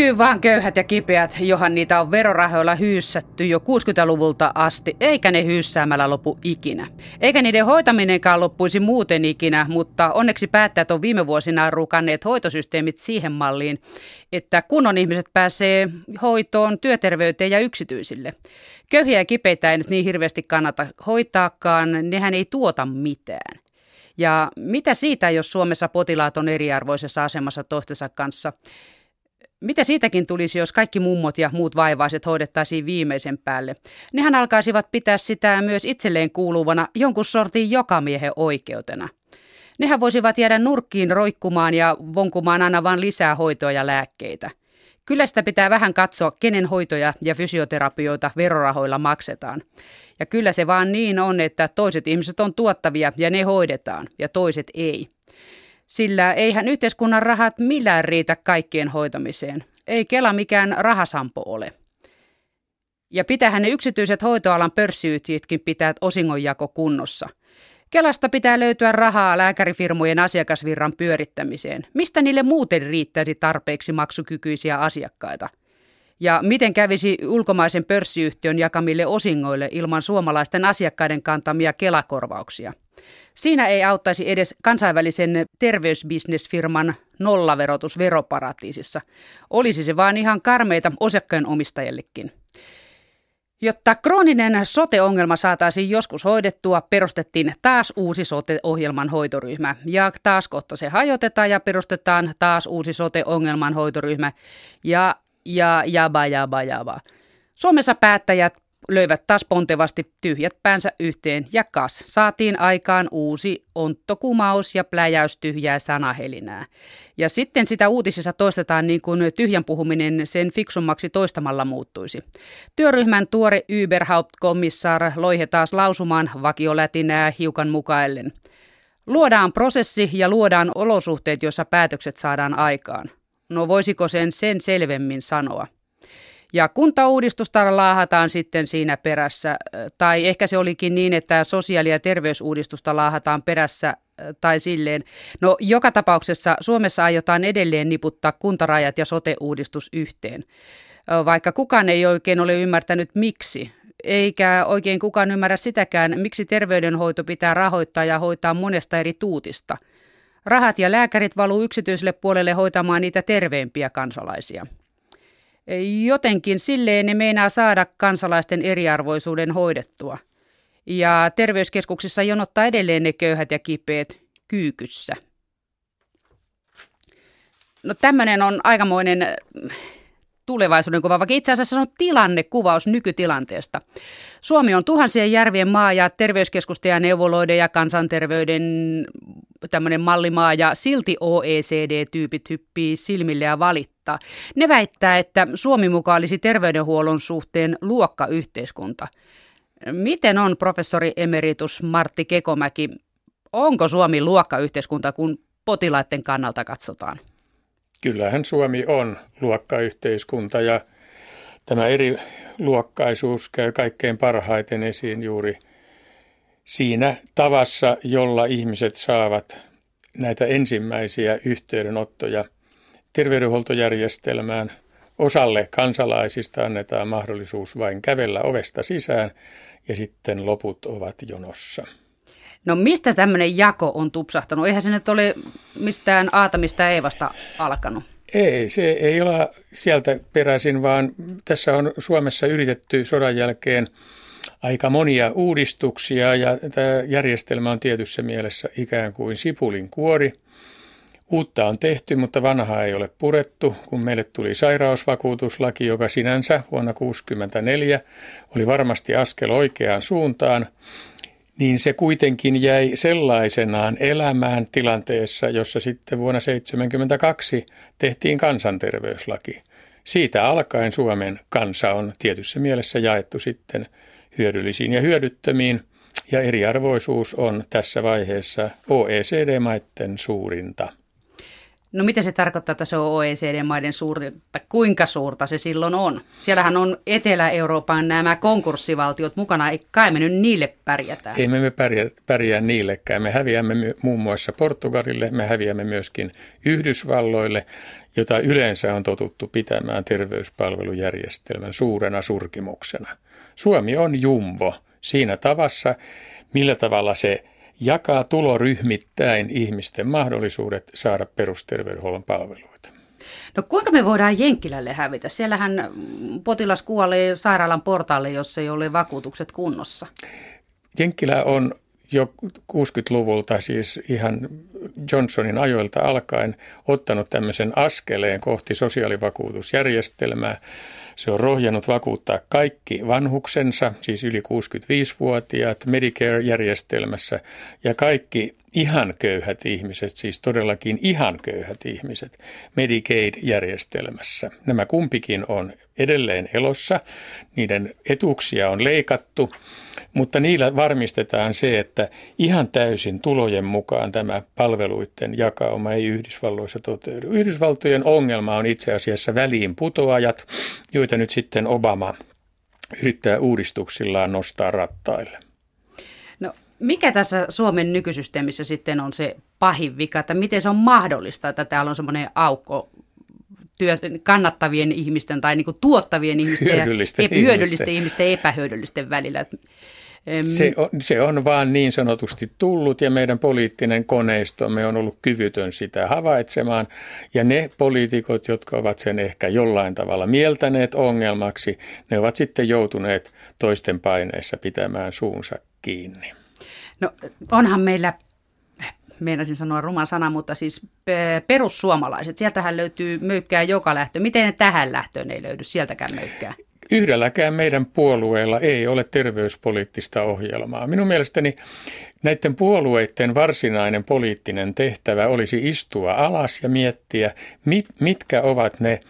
Kyllä vaan köyhät ja kipeät, johan niitä on verorahoilla hyyssätty jo 60-luvulta asti, eikä ne hyyssäämällä lopu ikinä. Eikä niiden hoitaminenkaan loppuisi muuten ikinä, mutta onneksi päättäjät on viime vuosina rukanneet hoitosysteemit siihen malliin, että kunnon ihmiset pääsee hoitoon, työterveyteen ja yksityisille. Köyhiä ja kipeitä ei nyt niin hirveästi kannata hoitaakaan, nehän ei tuota mitään. Ja mitä siitä, jos Suomessa potilaat on eriarvoisessa asemassa toistensa kanssa? Mitä siitäkin tulisi, jos kaikki mummot ja muut vaivaiset hoidettaisiin viimeisen päälle? Nehän alkaisivat pitää sitä myös itselleen kuuluvana jonkun sortin jokamiehen oikeutena. Nehän voisivat jäädä nurkkiin roikkumaan ja vonkumaan aina vain lisää hoitoa ja lääkkeitä. Kyllä sitä pitää vähän katsoa, kenen hoitoja ja fysioterapioita verorahoilla maksetaan. Ja kyllä se vaan niin on, että toiset ihmiset on tuottavia ja ne hoidetaan ja toiset ei. Sillä eihän yhteiskunnan rahat millään riitä kaikkien hoitamiseen. Ei Kela mikään rahasampo ole. Ja pitähän ne yksityiset hoitoalan pörssiyhtiötkin pitää osingonjako kunnossa. Kelasta pitää löytyä rahaa lääkärifirmojen asiakasvirran pyörittämiseen. Mistä niille muuten riittäisi tarpeeksi maksukykyisiä asiakkaita? Ja miten kävisi ulkomaisen pörssiyhtiön jakamille osingoille ilman suomalaisten asiakkaiden kantamia kelakorvauksia? Siinä ei auttaisi edes kansainvälisen terveysbisnesfirman nollaverotus veroparatiisissa. Olisi se vaan ihan karmeita osakkaan omistajillekin. Jotta krooninen sote-ongelma saataisiin joskus hoidettua, perustettiin taas uusi sote-ohjelman hoitoryhmä. Ja taas kohta se hajotetaan ja perustetaan taas uusi sote-ongelman hoitoryhmä. Ja, ja, jaba, jaba, jaba. Suomessa päättäjät löivät taas pontevasti tyhjät päänsä yhteen ja kas saatiin aikaan uusi onttokumaus ja pläjäys tyhjää sanahelinää. Ja sitten sitä uutisissa toistetaan niin kuin tyhjän puhuminen sen fiksummaksi toistamalla muuttuisi. Työryhmän tuore Überhaupt-komissaar loihe taas lausumaan vakiolätinää hiukan mukaillen. Luodaan prosessi ja luodaan olosuhteet, joissa päätökset saadaan aikaan. No voisiko sen sen selvemmin sanoa? Ja kuntauudistusta laahataan sitten siinä perässä, tai ehkä se olikin niin, että sosiaali- ja terveysuudistusta laahataan perässä tai silleen. No joka tapauksessa Suomessa aiotaan edelleen niputtaa kuntarajat ja sote-uudistus yhteen, vaikka kukaan ei oikein ole ymmärtänyt miksi. Eikä oikein kukaan ymmärrä sitäkään, miksi terveydenhoito pitää rahoittaa ja hoitaa monesta eri tuutista. Rahat ja lääkärit valuu yksityiselle puolelle hoitamaan niitä terveempiä kansalaisia jotenkin silleen ne meinaa saada kansalaisten eriarvoisuuden hoidettua. Ja terveyskeskuksissa jonottaa edelleen ne köyhät ja kipeät kyykyssä. No tämmöinen on aikamoinen tulevaisuuden kuva, vaikka itse asiassa on tilannekuvaus nykytilanteesta. Suomi on tuhansien järvien maa ja terveyskeskusten ja neuvoloiden ja kansanterveyden tämmöinen mallimaa ja silti OECD-tyypit hyppii silmille ja valittaa. Ne väittää, että Suomi mukaan olisi terveydenhuollon suhteen luokkayhteiskunta. Miten on professori emeritus Martti Kekomäki, onko Suomi luokkayhteiskunta, kun potilaiden kannalta katsotaan? Kyllähän Suomi on luokkayhteiskunta ja tämä eri luokkaisuus käy kaikkein parhaiten esiin juuri siinä tavassa, jolla ihmiset saavat näitä ensimmäisiä yhteydenottoja terveydenhuoltojärjestelmään. Osalle kansalaisista annetaan mahdollisuus vain kävellä ovesta sisään ja sitten loput ovat jonossa. No mistä tämmöinen jako on tupsahtanut? Eihän se nyt ole mistään Aatamista Eevasta alkanut. Ei, se ei ole sieltä peräisin, vaan tässä on Suomessa yritetty sodan jälkeen aika monia uudistuksia ja tämä järjestelmä on tietyssä mielessä ikään kuin sipulin kuori. Uutta on tehty, mutta vanhaa ei ole purettu, kun meille tuli sairausvakuutuslaki, joka sinänsä vuonna 1964 oli varmasti askel oikeaan suuntaan niin se kuitenkin jäi sellaisenaan elämään tilanteessa, jossa sitten vuonna 1972 tehtiin kansanterveyslaki. Siitä alkaen Suomen kansa on tietyssä mielessä jaettu sitten hyödyllisiin ja hyödyttömiin, ja eriarvoisuus on tässä vaiheessa OECD-maiden suurinta. No mitä se tarkoittaa, että se on OECD-maiden suurta, kuinka suurta se silloin on? Siellähän on Etelä-Euroopan nämä konkurssivaltiot mukana, ei kai me nyt niille pärjätä. Ei me, me pärjää, pärjää niillekään. Me häviämme muun muassa Portugalille, me häviämme myöskin Yhdysvalloille, jota yleensä on totuttu pitämään terveyspalvelujärjestelmän suurena surkimuksena. Suomi on jumbo siinä tavassa, millä tavalla se jakaa tuloryhmittäin ihmisten mahdollisuudet saada perusterveydenhuollon palveluita. No kuinka me voidaan Jenkkilälle hävitä? Siellähän potilas kuolee sairaalan portaalle, jos ei ole vakuutukset kunnossa. Jenkkilä on jo 60-luvulta, siis ihan Johnsonin ajoilta alkaen, ottanut tämmöisen askeleen kohti sosiaalivakuutusjärjestelmää. Se on rohjannut vakuuttaa kaikki vanhuksensa, siis yli 65-vuotiaat Medicare-järjestelmässä ja kaikki ihan köyhät ihmiset, siis todellakin ihan köyhät ihmiset Medicaid-järjestelmässä. Nämä kumpikin on edelleen elossa, niiden etuuksia on leikattu, mutta niillä varmistetaan se, että ihan täysin tulojen mukaan tämä palveluiden jakauma ei Yhdysvalloissa toteudu. Yhdysvaltojen ongelma on itse asiassa väliin putoajat, joita nyt sitten Obama yrittää uudistuksillaan nostaa rattaille. Mikä tässä Suomen nykysysteemissä sitten on se pahin vika, että miten se on mahdollista, että täällä on semmoinen aukko työ, kannattavien ihmisten tai niin tuottavien ihmisten hyödyllisten, ja ihmisten. hyödyllisten ihmisten ja epähyödyllisten välillä? Se on, se on vaan niin sanotusti tullut ja meidän poliittinen koneistomme on ollut kyvytön sitä havaitsemaan. Ja ne poliitikot, jotka ovat sen ehkä jollain tavalla mieltäneet ongelmaksi, ne ovat sitten joutuneet toisten paineissa pitämään suunsa kiinni. No onhan meillä, meinasin sanoa ruma sana, mutta siis perussuomalaiset, sieltähän löytyy möykkää joka lähtö. Miten ne tähän lähtöön ei löydy sieltäkään möykkää? Yhdelläkään meidän puolueella ei ole terveyspoliittista ohjelmaa. Minun mielestäni näiden puolueiden varsinainen poliittinen tehtävä olisi istua alas ja miettiä, mit, mitkä ovat ne –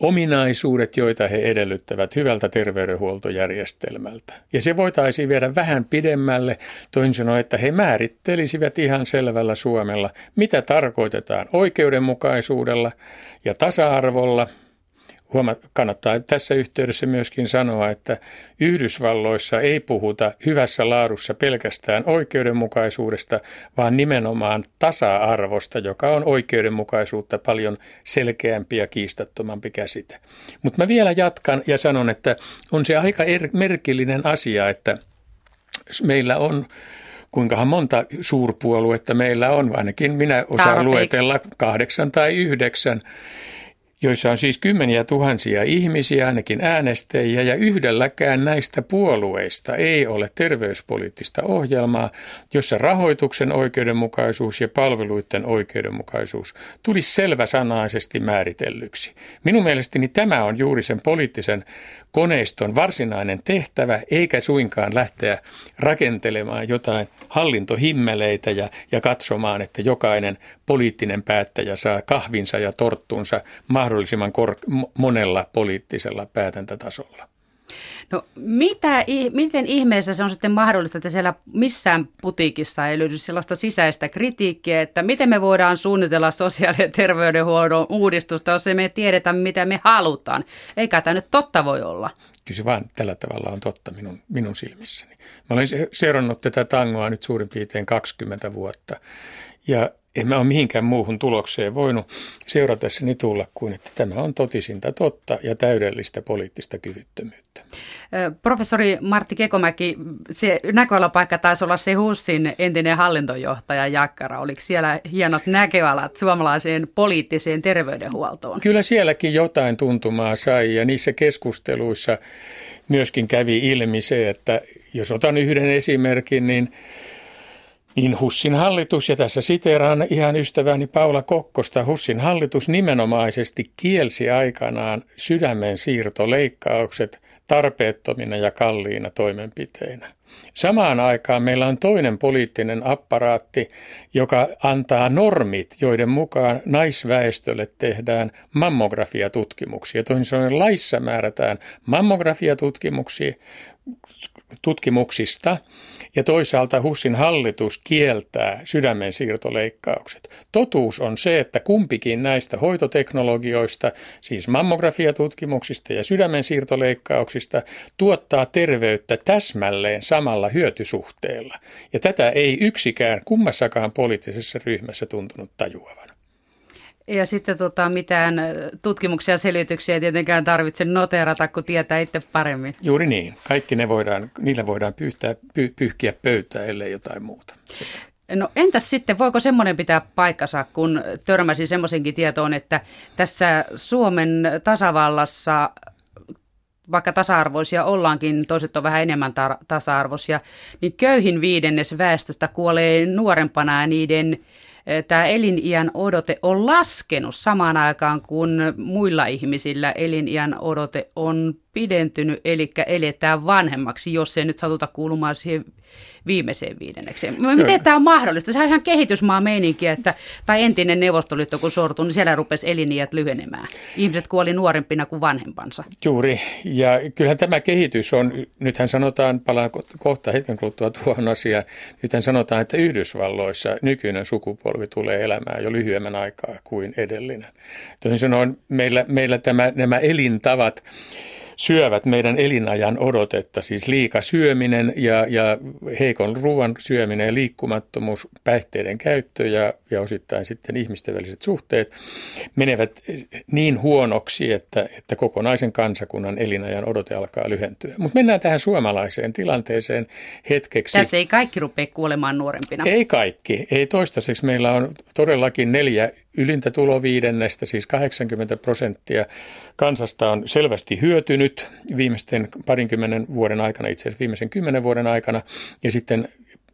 ominaisuudet, joita he edellyttävät hyvältä terveydenhuoltojärjestelmältä. Ja se voitaisiin viedä vähän pidemmälle, toisin sanoen, että he määrittelisivät ihan selvällä Suomella, mitä tarkoitetaan oikeudenmukaisuudella ja tasa-arvolla – Huoma, kannattaa tässä yhteydessä myöskin sanoa, että Yhdysvalloissa ei puhuta hyvässä laadussa pelkästään oikeudenmukaisuudesta, vaan nimenomaan tasa-arvosta, joka on oikeudenmukaisuutta paljon selkeämpi ja kiistattomampi käsite. Mutta mä vielä jatkan ja sanon, että on se aika er- merkillinen asia, että meillä on kuinkahan monta suurpuoluetta meillä on, ainakin minä osaan Tarpeeksi. luetella kahdeksan tai yhdeksän joissa on siis kymmeniä tuhansia ihmisiä, ainakin äänestäjiä, ja yhdelläkään näistä puolueista ei ole terveyspoliittista ohjelmaa, jossa rahoituksen oikeudenmukaisuus ja palveluiden oikeudenmukaisuus tulisi selväsanaisesti määritellyksi. Minun mielestäni tämä on juuri sen poliittisen koneiston varsinainen tehtävä, eikä suinkaan lähteä rakentelemaan jotain hallintohimmeleitä ja, ja katsomaan, että jokainen poliittinen päättäjä saa kahvinsa ja torttunsa mahdollisimman kor- monella poliittisella päätäntätasolla. No mitä, miten ihmeessä se on sitten mahdollista, että siellä missään putiikissa ei löydy sellaista sisäistä kritiikkiä, että miten me voidaan suunnitella sosiaali- ja terveydenhuollon uudistusta, jos ei me tiedetä, mitä me halutaan. Eikä tämä nyt totta voi olla. Kyllä se vaan tällä tavalla on totta minun, minun silmissäni. Mä olen seurannut tätä tangoa nyt suurin piirtein 20 vuotta. Ja en mä ole mihinkään muuhun tulokseen voinut seuratessani tulla kuin, että tämä on totisinta totta ja täydellistä poliittista kyvyttömyyttä. Professori Martti Kekomäki, se näköalapaikka taisi olla se HUSin entinen hallintojohtaja Jakkara. Oliko siellä hienot näköalat suomalaiseen poliittiseen terveydenhuoltoon? Kyllä sielläkin jotain tuntumaa sai ja niissä keskusteluissa myöskin kävi ilmi se, että jos otan yhden esimerkin, niin niin Hussin hallitus, ja tässä siteeraan ihan ystäväni Paula Kokkosta, Hussin hallitus nimenomaisesti kielsi aikanaan sydämen siirtoleikkaukset tarpeettomina ja kalliina toimenpiteinä. Samaan aikaan meillä on toinen poliittinen apparaatti, joka antaa normit, joiden mukaan naisväestölle tehdään mammografiatutkimuksia. Toisin sanoen laissa määrätään mammografiatutkimuksia, tutkimuksista ja toisaalta HUSin hallitus kieltää sydämen siirtoleikkaukset. Totuus on se, että kumpikin näistä hoitoteknologioista, siis mammografiatutkimuksista ja sydämen siirtoleikkauksista, tuottaa terveyttä täsmälleen samalla hyötysuhteella. Ja tätä ei yksikään kummassakaan poliittisessa ryhmässä tuntunut tajuavan. Ja sitten tota, mitään tutkimuksia ja selityksiä ei tietenkään tarvitse noterata, kun tietää itse paremmin. Juuri niin. Kaikki ne voidaan, niillä voidaan pyyhtää, py, pyyhkiä pöytää, ellei jotain muuta. No entäs sitten, voiko semmoinen pitää paikkansa, kun törmäsin semmoisenkin tietoon, että tässä Suomen tasavallassa vaikka tasa-arvoisia ollaankin, toiset on vähän enemmän ta- tasa-arvoisia, niin köyhin viidennes väestöstä kuolee nuorempana ja niiden tämä eliniän odote on laskenut samaan aikaan, kun muilla ihmisillä eliniän odote on pidentynyt, eli eletään vanhemmaksi, jos se nyt satuta kuulumaan siihen viimeiseen viidennekseen. Miten tämä on mahdollista? Se on ihan kehitysmaa meininki, että, tai entinen Neuvostoliitto kun sortui, niin siellä rupesi eliniät lyhenemään. Ihmiset kuoli nuorempina kuin vanhempansa. Juuri, ja kyllähän tämä kehitys on, nythän sanotaan, palaan kohta hetken kuluttua tuohon asiaan, nythän sanotaan, että Yhdysvalloissa nykyinen sukupolvi tulee elämään jo lyhyemmän aikaa kuin edellinen. Toisin sanoen meillä, meillä tämä, nämä elintavat, syövät meidän elinajan odotetta, siis liika syöminen ja, ja heikon ruoan syöminen ja liikkumattomuus, päihteiden käyttö ja, ja osittain sitten ihmisten väliset suhteet menevät niin huonoksi, että, että kokonaisen kansakunnan elinajan odote alkaa lyhentyä. Mutta mennään tähän suomalaiseen tilanteeseen hetkeksi. Tässä ei kaikki rupea kuolemaan nuorempina. Ei kaikki. Ei toistaiseksi. Meillä on todellakin neljä ylintä tuloviidennestä, siis 80 prosenttia kansasta on selvästi hyötynyt viimeisten parinkymmenen vuoden aikana, itse asiassa viimeisen kymmenen vuoden aikana, ja sitten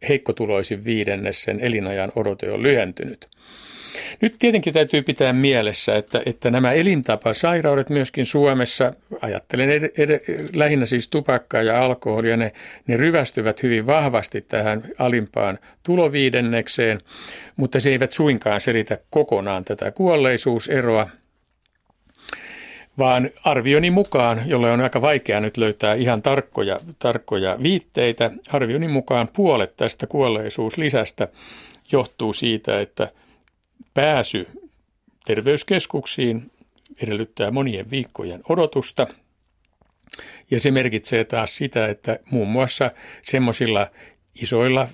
heikkotuloisin viidennes sen elinajan odote on lyhentynyt. Nyt tietenkin täytyy pitää mielessä, että, että nämä elintapasairaudet myöskin Suomessa, ajattelen ed, ed, lähinnä siis tupakkaa ja alkoholia, ne, ne ryvästyvät hyvin vahvasti tähän alimpaan tuloviidennekseen, mutta se eivät suinkaan selitä kokonaan tätä kuolleisuuseroa, vaan arvioni mukaan, jolle on aika vaikea nyt löytää ihan tarkkoja, tarkkoja viitteitä, arvioni mukaan puolet tästä kuolleisuuslisästä johtuu siitä, että pääsy terveyskeskuksiin edellyttää monien viikkojen odotusta. Ja se merkitsee taas sitä, että muun muassa semmoisilla isoilla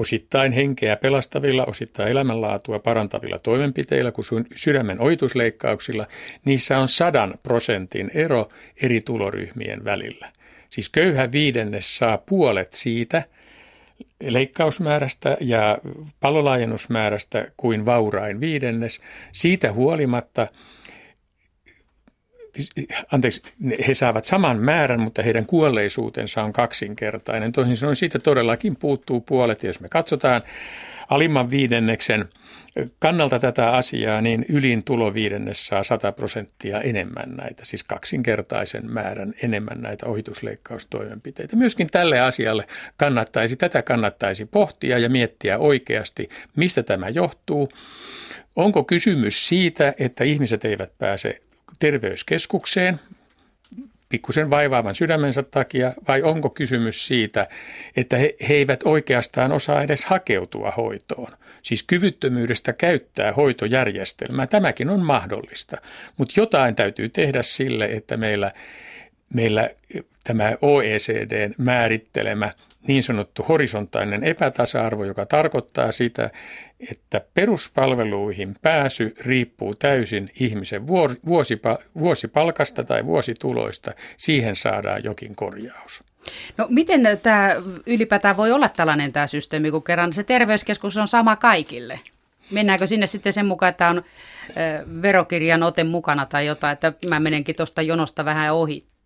osittain henkeä pelastavilla, osittain elämänlaatua parantavilla toimenpiteillä, kuin sydämen oitusleikkauksilla, niissä on sadan prosentin ero eri tuloryhmien välillä. Siis köyhä viidennes saa puolet siitä – leikkausmäärästä ja palolaajennusmäärästä kuin vaurain viidennes. Siitä huolimatta, anteeksi, he saavat saman määrän, mutta heidän kuolleisuutensa on kaksinkertainen. Toisin sanoen siitä todellakin puuttuu puolet. Jos me katsotaan alimman viidenneksen kannalta tätä asiaa, niin ylin tuloviidennes saa 100 prosenttia enemmän näitä, siis kaksinkertaisen määrän enemmän näitä ohitusleikkaustoimenpiteitä. Myöskin tälle asialle kannattaisi, tätä kannattaisi pohtia ja miettiä oikeasti, mistä tämä johtuu. Onko kysymys siitä, että ihmiset eivät pääse terveyskeskukseen, pikkusen vaivaavan sydämensä takia, vai onko kysymys siitä, että he, he eivät oikeastaan osaa edes hakeutua hoitoon? Siis kyvyttömyydestä käyttää hoitojärjestelmää. Tämäkin on mahdollista, mutta jotain täytyy tehdä sille, että meillä, meillä tämä OECDn määrittelemä niin sanottu horisontainen epätasa-arvo, joka tarkoittaa sitä, että peruspalveluihin pääsy riippuu täysin ihmisen vuosipalkasta tai vuosituloista. Siihen saadaan jokin korjaus. No miten tämä ylipäätään voi olla tällainen tämä systeemi, kun kerran se terveyskeskus on sama kaikille? Mennäänkö sinne sitten sen mukaan, että on verokirjan ote mukana tai jotain, että mä menenkin tuosta jonosta vähän ohitte?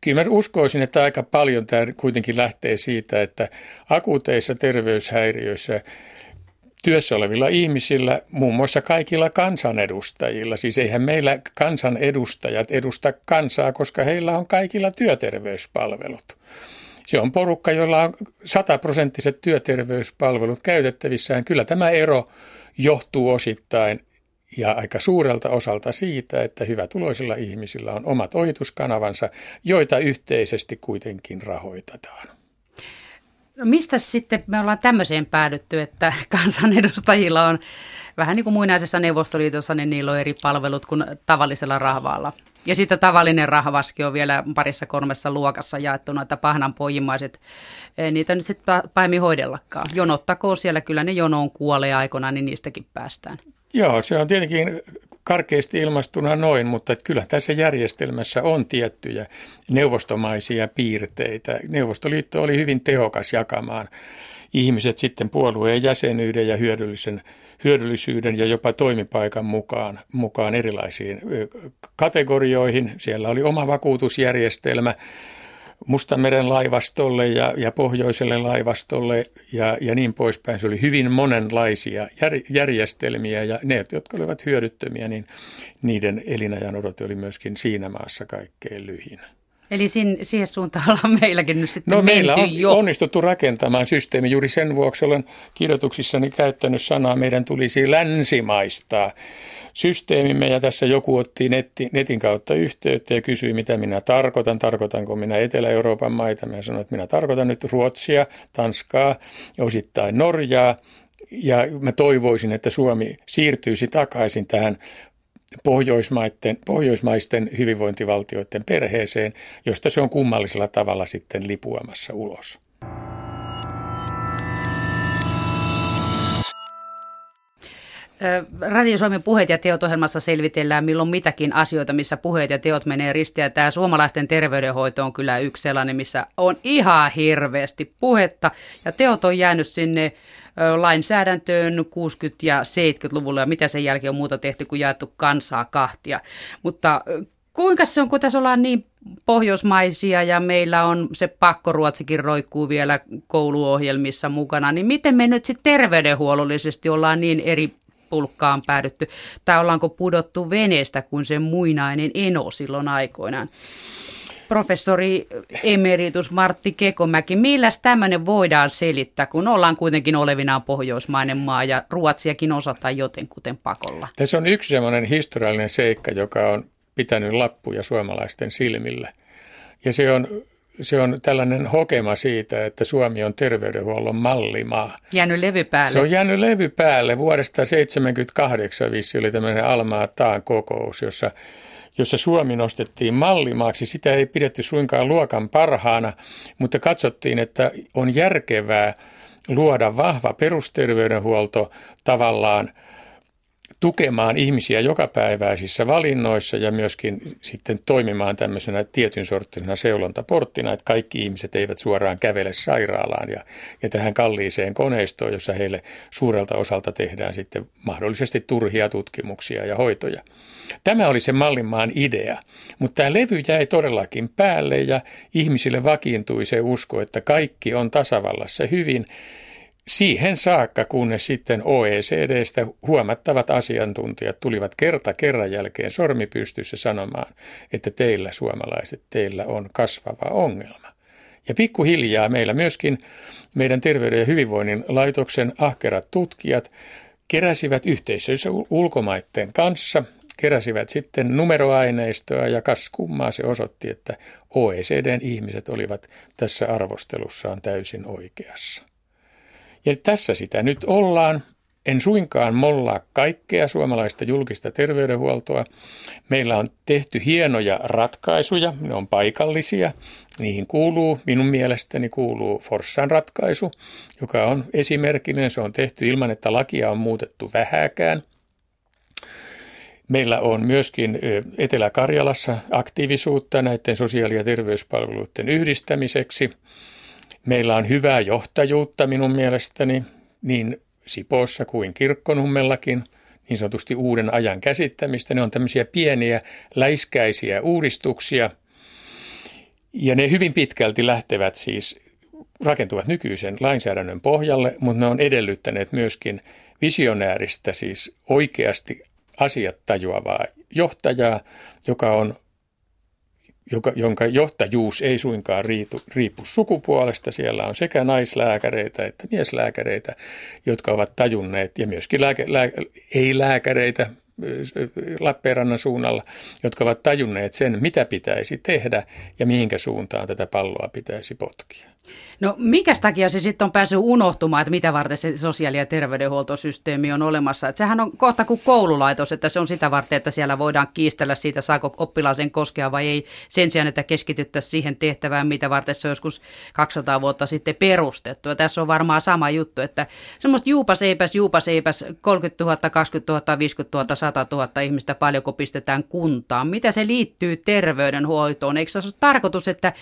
Kyllä mä uskoisin, että aika paljon tämä kuitenkin lähtee siitä, että akuuteissa terveyshäiriöissä työssä olevilla ihmisillä, muun muassa kaikilla kansanedustajilla. Siis eihän meillä kansanedustajat edusta kansaa, koska heillä on kaikilla työterveyspalvelut. Se on porukka, jolla on sataprosenttiset työterveyspalvelut käytettävissään. Kyllä tämä ero johtuu osittain ja aika suurelta osalta siitä, että hyvätuloisilla ihmisillä on omat ohituskanavansa, joita yhteisesti kuitenkin rahoitetaan. No mistä sitten me ollaan tämmöiseen päädytty, että kansanedustajilla on vähän niin kuin muinaisessa Neuvostoliitossa, niin niillä on eri palvelut kuin tavallisella rahvaalla. Ja sitten tavallinen rahvaski on vielä parissa kolmessa luokassa jaettuna, että pahnanpojimaiset, niitä nyt sitten paimi hoidellakaan. Jonottakoon siellä, kyllä ne jonoon kuolee aikoina, niin niistäkin päästään. Joo, se on tietenkin karkeasti ilmastuna noin, mutta kyllä tässä järjestelmässä on tiettyjä neuvostomaisia piirteitä. Neuvostoliitto oli hyvin tehokas jakamaan ihmiset sitten puolueen jäsenyyden ja hyödyllisen, hyödyllisyyden ja jopa toimipaikan mukaan, mukaan erilaisiin kategorioihin. Siellä oli oma vakuutusjärjestelmä Mustameren laivastolle ja, ja pohjoiselle laivastolle ja, ja niin poispäin. Se oli hyvin monenlaisia jär, järjestelmiä ja ne, jotka olivat hyödyttömiä, niin niiden elinajan odote oli myöskin siinä maassa kaikkein lyhin. Eli sin, siihen suuntaan ollaan meilläkin nyt sitten No meillä on jo. onnistuttu rakentamaan systeemi. Juuri sen vuoksi olen kirjoituksissani käyttänyt sanaa, meidän tulisi länsimaistaa systeemimme ja tässä joku otti netti, netin kautta yhteyttä ja kysyi, mitä minä tarkoitan. Tarkoitanko minä Etelä-Euroopan maita? Minä sanoin, että minä tarkoitan nyt Ruotsia, Tanskaa ja osittain Norjaa. Ja mä toivoisin, että Suomi siirtyisi takaisin tähän pohjoismaiden, pohjoismaisten hyvinvointivaltioiden perheeseen, josta se on kummallisella tavalla sitten lipuamassa ulos. Radio Suomen puheet ja teot ohjelmassa selvitellään milloin mitäkin asioita, missä puheet ja teot menee ristiä. Tämä suomalaisten terveydenhoito on kyllä yksi sellainen, missä on ihan hirveästi puhetta. Ja teot on jäänyt sinne lainsäädäntöön 60- ja 70-luvulla ja mitä sen jälkeen on muuta tehty kuin jaettu kansaa kahtia. Mutta kuinka se on, kun tässä ollaan niin pohjoismaisia ja meillä on se pakkoruotsikin roikkuu vielä kouluohjelmissa mukana, niin miten me nyt sitten terveydenhuollollisesti ollaan niin eri pulkkaan päädytty, tai ollaanko pudottu veneestä kuin se muinainen eno silloin aikoinaan. Professori emeritus Martti Kekomäki, milläs tämmöinen voidaan selittää, kun ollaan kuitenkin olevinaan pohjoismainen maa ja Ruotsiakin osataan jotenkuten pakolla? Tässä on yksi sellainen historiallinen seikka, joka on pitänyt lappuja suomalaisten silmillä. Ja se on se on tällainen hokema siitä, että Suomi on terveydenhuollon mallimaa. Jäänyt levy päälle. Se on jäänyt levy päälle. Vuodesta 1978 vissi oli tämmöinen Almaa Taan kokous, jossa, jossa Suomi nostettiin mallimaaksi. Sitä ei pidetty suinkaan luokan parhaana, mutta katsottiin, että on järkevää luoda vahva perusterveydenhuolto tavallaan – tukemaan ihmisiä jokapäiväisissä valinnoissa ja myöskin sitten toimimaan tämmöisenä tietyn sorttisena seulontaporttina, että kaikki ihmiset eivät suoraan kävele sairaalaan ja, ja tähän kalliiseen koneistoon, jossa heille suurelta osalta tehdään sitten mahdollisesti turhia tutkimuksia ja hoitoja. Tämä oli se mallimaan idea, mutta tämä levy jäi todellakin päälle ja ihmisille vakiintui se usko, että kaikki on tasavallassa hyvin siihen saakka, kunnes sitten OECDstä huomattavat asiantuntijat tulivat kerta kerran jälkeen sormipystyssä sanomaan, että teillä suomalaiset, teillä on kasvava ongelma. Ja pikkuhiljaa meillä myöskin meidän terveyden ja hyvinvoinnin laitoksen ahkerat tutkijat keräsivät yhteisöissä ulkomaiden kanssa, keräsivät sitten numeroaineistoa ja kas kummaa se osoitti, että OECDn ihmiset olivat tässä arvostelussaan täysin oikeassa. Ja tässä sitä nyt ollaan. En suinkaan mollaa kaikkea suomalaista julkista terveydenhuoltoa. Meillä on tehty hienoja ratkaisuja, ne on paikallisia. Niihin kuuluu, minun mielestäni kuuluu Forssan ratkaisu, joka on esimerkillinen. Se on tehty ilman, että lakia on muutettu vähäkään. Meillä on myöskin Etelä-Karjalassa aktiivisuutta näiden sosiaali- ja terveyspalveluiden yhdistämiseksi – Meillä on hyvää johtajuutta minun mielestäni niin Sipoossa kuin Kirkkonummellakin, niin sanotusti uuden ajan käsittämistä. Ne on tämmöisiä pieniä läiskäisiä uudistuksia ja ne hyvin pitkälti lähtevät siis, rakentuvat nykyisen lainsäädännön pohjalle, mutta ne on edellyttäneet myöskin visionääristä, siis oikeasti asiat tajuavaa johtajaa, joka on joka, jonka johtajuus ei suinkaan riitu, riipu sukupuolesta. Siellä on sekä naislääkäreitä että mieslääkäreitä, jotka ovat tajunneet, ja myöskin lääke, lää, ei-lääkäreitä, Lappeenrannan suunnalla, jotka ovat tajunneet sen, mitä pitäisi tehdä ja mihinkä suuntaan tätä palloa pitäisi potkia. No minkä takia se sitten on päässyt unohtumaan, että mitä varten se sosiaali- ja terveydenhuoltosysteemi on olemassa? Että sehän on kohta kuin koululaitos, että se on sitä varten, että siellä voidaan kiistellä siitä, saako oppilaaseen koskea vai ei, sen sijaan, että keskityttäisiin siihen tehtävään, mitä varten se on joskus 200 vuotta sitten perustettu. Ja tässä on varmaan sama juttu, että semmoista juupaseipäs, juupaseipäs, 30 000, 20 000, 50 000, 100 000 ihmistä paljonko pistetään kuntaan. Mitä se liittyy terveydenhuoltoon? Eikö se ole tarkoitus, että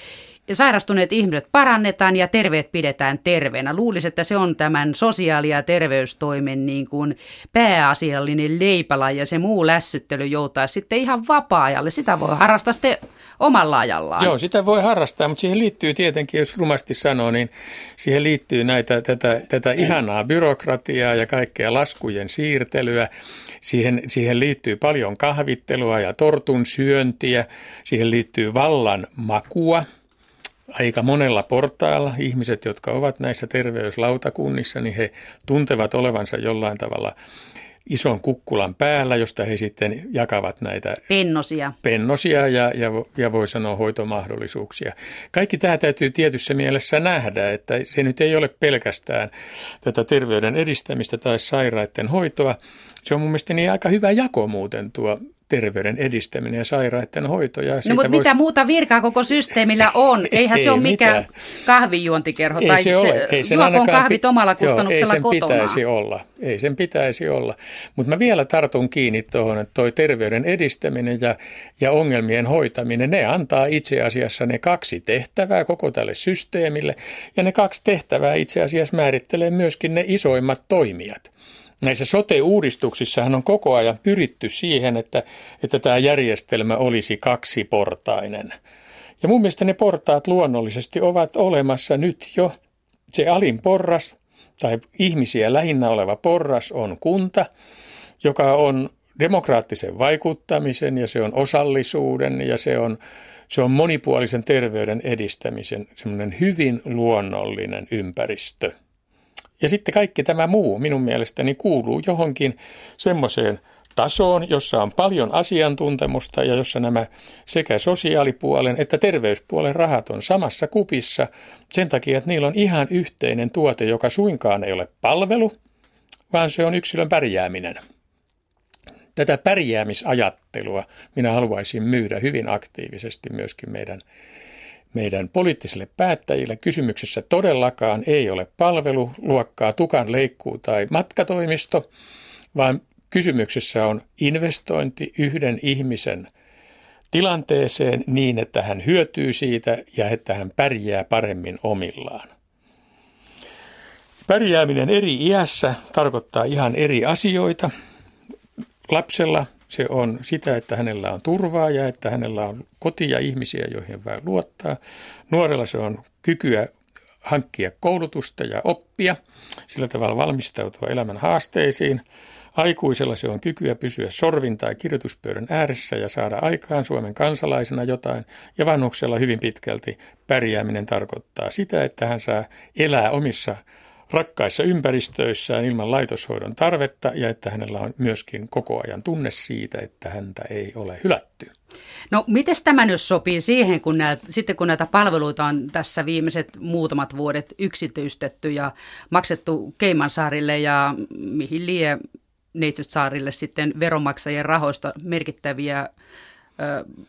sairastuneet ihmiset parannetaan ja terveet pidetään terveenä. Luulisin, että se on tämän sosiaali- ja terveystoimen niin kuin pääasiallinen leipäla ja se muu lässyttely joutaa sitten ihan vapaa-ajalle. Sitä voi harrastaa sitten omalla ajallaan. Joo, sitä voi harrastaa, mutta siihen liittyy tietenkin, jos rumasti sanoo, niin siihen liittyy näitä, tätä, tätä ihanaa byrokratiaa ja kaikkea laskujen siirtelyä. Siihen, siihen liittyy paljon kahvittelua ja tortun syöntiä. Siihen liittyy vallan makua – aika monella portaalla ihmiset, jotka ovat näissä terveyslautakunnissa, niin he tuntevat olevansa jollain tavalla ison kukkulan päällä, josta he sitten jakavat näitä pennosia, pennosia ja, ja, ja voi sanoa hoitomahdollisuuksia. Kaikki tämä täytyy tietyssä mielessä nähdä, että se nyt ei ole pelkästään tätä terveyden edistämistä tai sairaiden hoitoa. Se on mun mielestäni aika hyvä jako muuten tuo terveyden edistäminen ja sairaiden hoito. Ja no mutta vois... mitä muuta virkaa koko systeemillä on? Eihän ei se ole mikään kahvijuontikerho ei tai se, ole. Ei sen juokoon kahvit omalla kustannuksella joo, ei sen kotona. pitäisi olla. Ei sen pitäisi olla. Mutta mä vielä tartun kiinni tuohon, että toi terveyden edistäminen ja, ja ongelmien hoitaminen, ne antaa itse asiassa ne kaksi tehtävää koko tälle systeemille. Ja ne kaksi tehtävää itse asiassa määrittelee myöskin ne isoimmat toimijat. Näissä sote-uudistuksissahan on koko ajan pyritty siihen, että, että tämä järjestelmä olisi kaksiportainen. Ja mun mielestä ne portaat luonnollisesti ovat olemassa nyt jo. Se alin porras tai ihmisiä lähinnä oleva porras on kunta, joka on demokraattisen vaikuttamisen ja se on osallisuuden ja se on, se on monipuolisen terveyden edistämisen semmoinen hyvin luonnollinen ympäristö. Ja sitten kaikki tämä muu minun mielestäni kuuluu johonkin semmoiseen tasoon, jossa on paljon asiantuntemusta ja jossa nämä sekä sosiaalipuolen että terveyspuolen rahat on samassa kupissa sen takia, että niillä on ihan yhteinen tuote, joka suinkaan ei ole palvelu, vaan se on yksilön pärjääminen. Tätä pärjäämisajattelua minä haluaisin myydä hyvin aktiivisesti myöskin meidän meidän poliittisille päättäjille kysymyksessä todellakaan ei ole palveluluokkaa, tukan leikkuu tai matkatoimisto, vaan kysymyksessä on investointi yhden ihmisen tilanteeseen niin, että hän hyötyy siitä ja että hän pärjää paremmin omillaan. Pärjääminen eri iässä tarkoittaa ihan eri asioita. Lapsella se on sitä, että hänellä on turvaa ja että hänellä on koti ja ihmisiä, joihin voi luottaa. Nuorella se on kykyä hankkia koulutusta ja oppia, sillä tavalla valmistautua elämän haasteisiin. Aikuisella se on kykyä pysyä sorvin tai kirjoituspöydän ääressä ja saada aikaan Suomen kansalaisena jotain. Ja vanhuksella hyvin pitkälti pärjääminen tarkoittaa sitä, että hän saa elää omissa rakkaissa ympäristöissään ilman laitoshoidon tarvetta ja että hänellä on myöskin koko ajan tunne siitä, että häntä ei ole hylätty. No miten tämä nyt sopii siihen, kun näitä, sitten kun näitä palveluita on tässä viimeiset muutamat vuodet yksityistetty ja maksettu Keimansaarille ja mihin lie Neitsytsaarille sitten veronmaksajien rahoista merkittäviä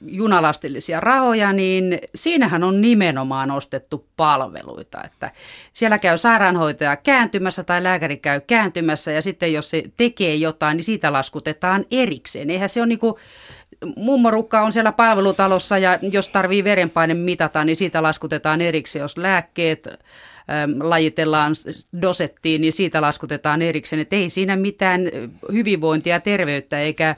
junalastillisia rahoja, niin siinähän on nimenomaan ostettu palveluita. Että siellä käy sairaanhoitaja kääntymässä tai lääkäri käy kääntymässä ja sitten jos se tekee jotain, niin siitä laskutetaan erikseen. Eihän se ole niin kuin, mummorukka on siellä palvelutalossa ja jos tarvii verenpaine mitata, niin siitä laskutetaan erikseen. Jos lääkkeet lajitellaan dosettiin, niin siitä laskutetaan erikseen. Että ei siinä mitään hyvinvointia terveyttä eikä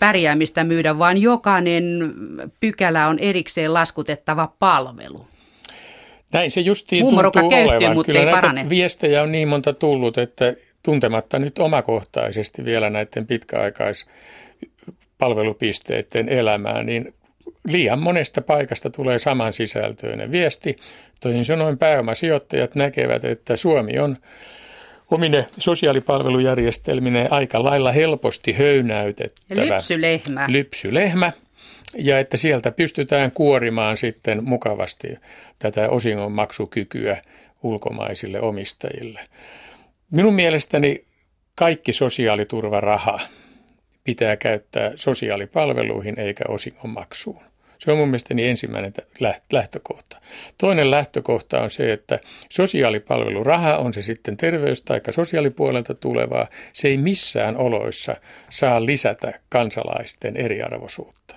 pärjäämistä myydä, vaan jokainen pykälä on erikseen laskutettava palvelu. Näin se justiin tuntuu köyhtyy, olevan. Mutta Kyllä ei näitä parane. viestejä on niin monta tullut, että tuntematta nyt omakohtaisesti vielä näiden pitkäaikaispalvelupisteiden elämää, niin liian monesta paikasta tulee saman sisältöinen viesti. Toisin sanoen pääomasijoittajat näkevät, että Suomi on omine sosiaalipalvelujärjestelminen aika lailla helposti höynäytettävä. Lypsylehmä. Lypsylehmä. Ja että sieltä pystytään kuorimaan sitten mukavasti tätä osingonmaksukykyä ulkomaisille omistajille. Minun mielestäni kaikki sosiaaliturvaraha pitää käyttää sosiaalipalveluihin eikä osingonmaksuun. Se on mun mielestäni ensimmäinen lähtökohta. Toinen lähtökohta on se, että sosiaalipalveluraha, on se sitten terveys- tai sosiaalipuolelta tulevaa, se ei missään oloissa saa lisätä kansalaisten eriarvoisuutta.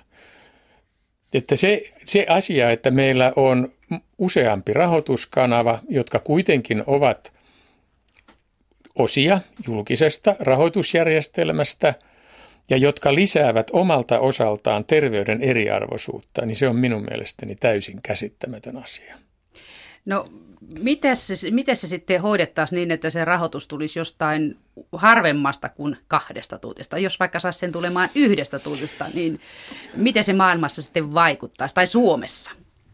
Että se, se asia, että meillä on useampi rahoituskanava, jotka kuitenkin ovat osia julkisesta rahoitusjärjestelmästä – ja jotka lisäävät omalta osaltaan terveyden eriarvoisuutta, niin se on minun mielestäni täysin käsittämätön asia. No, miten se, miten se sitten hoidettaisiin niin, että se rahoitus tulisi jostain harvemmasta kuin kahdesta tuutista? Jos vaikka saisi sen tulemaan yhdestä tuutista, niin miten se maailmassa sitten vaikuttaisi, tai Suomessa?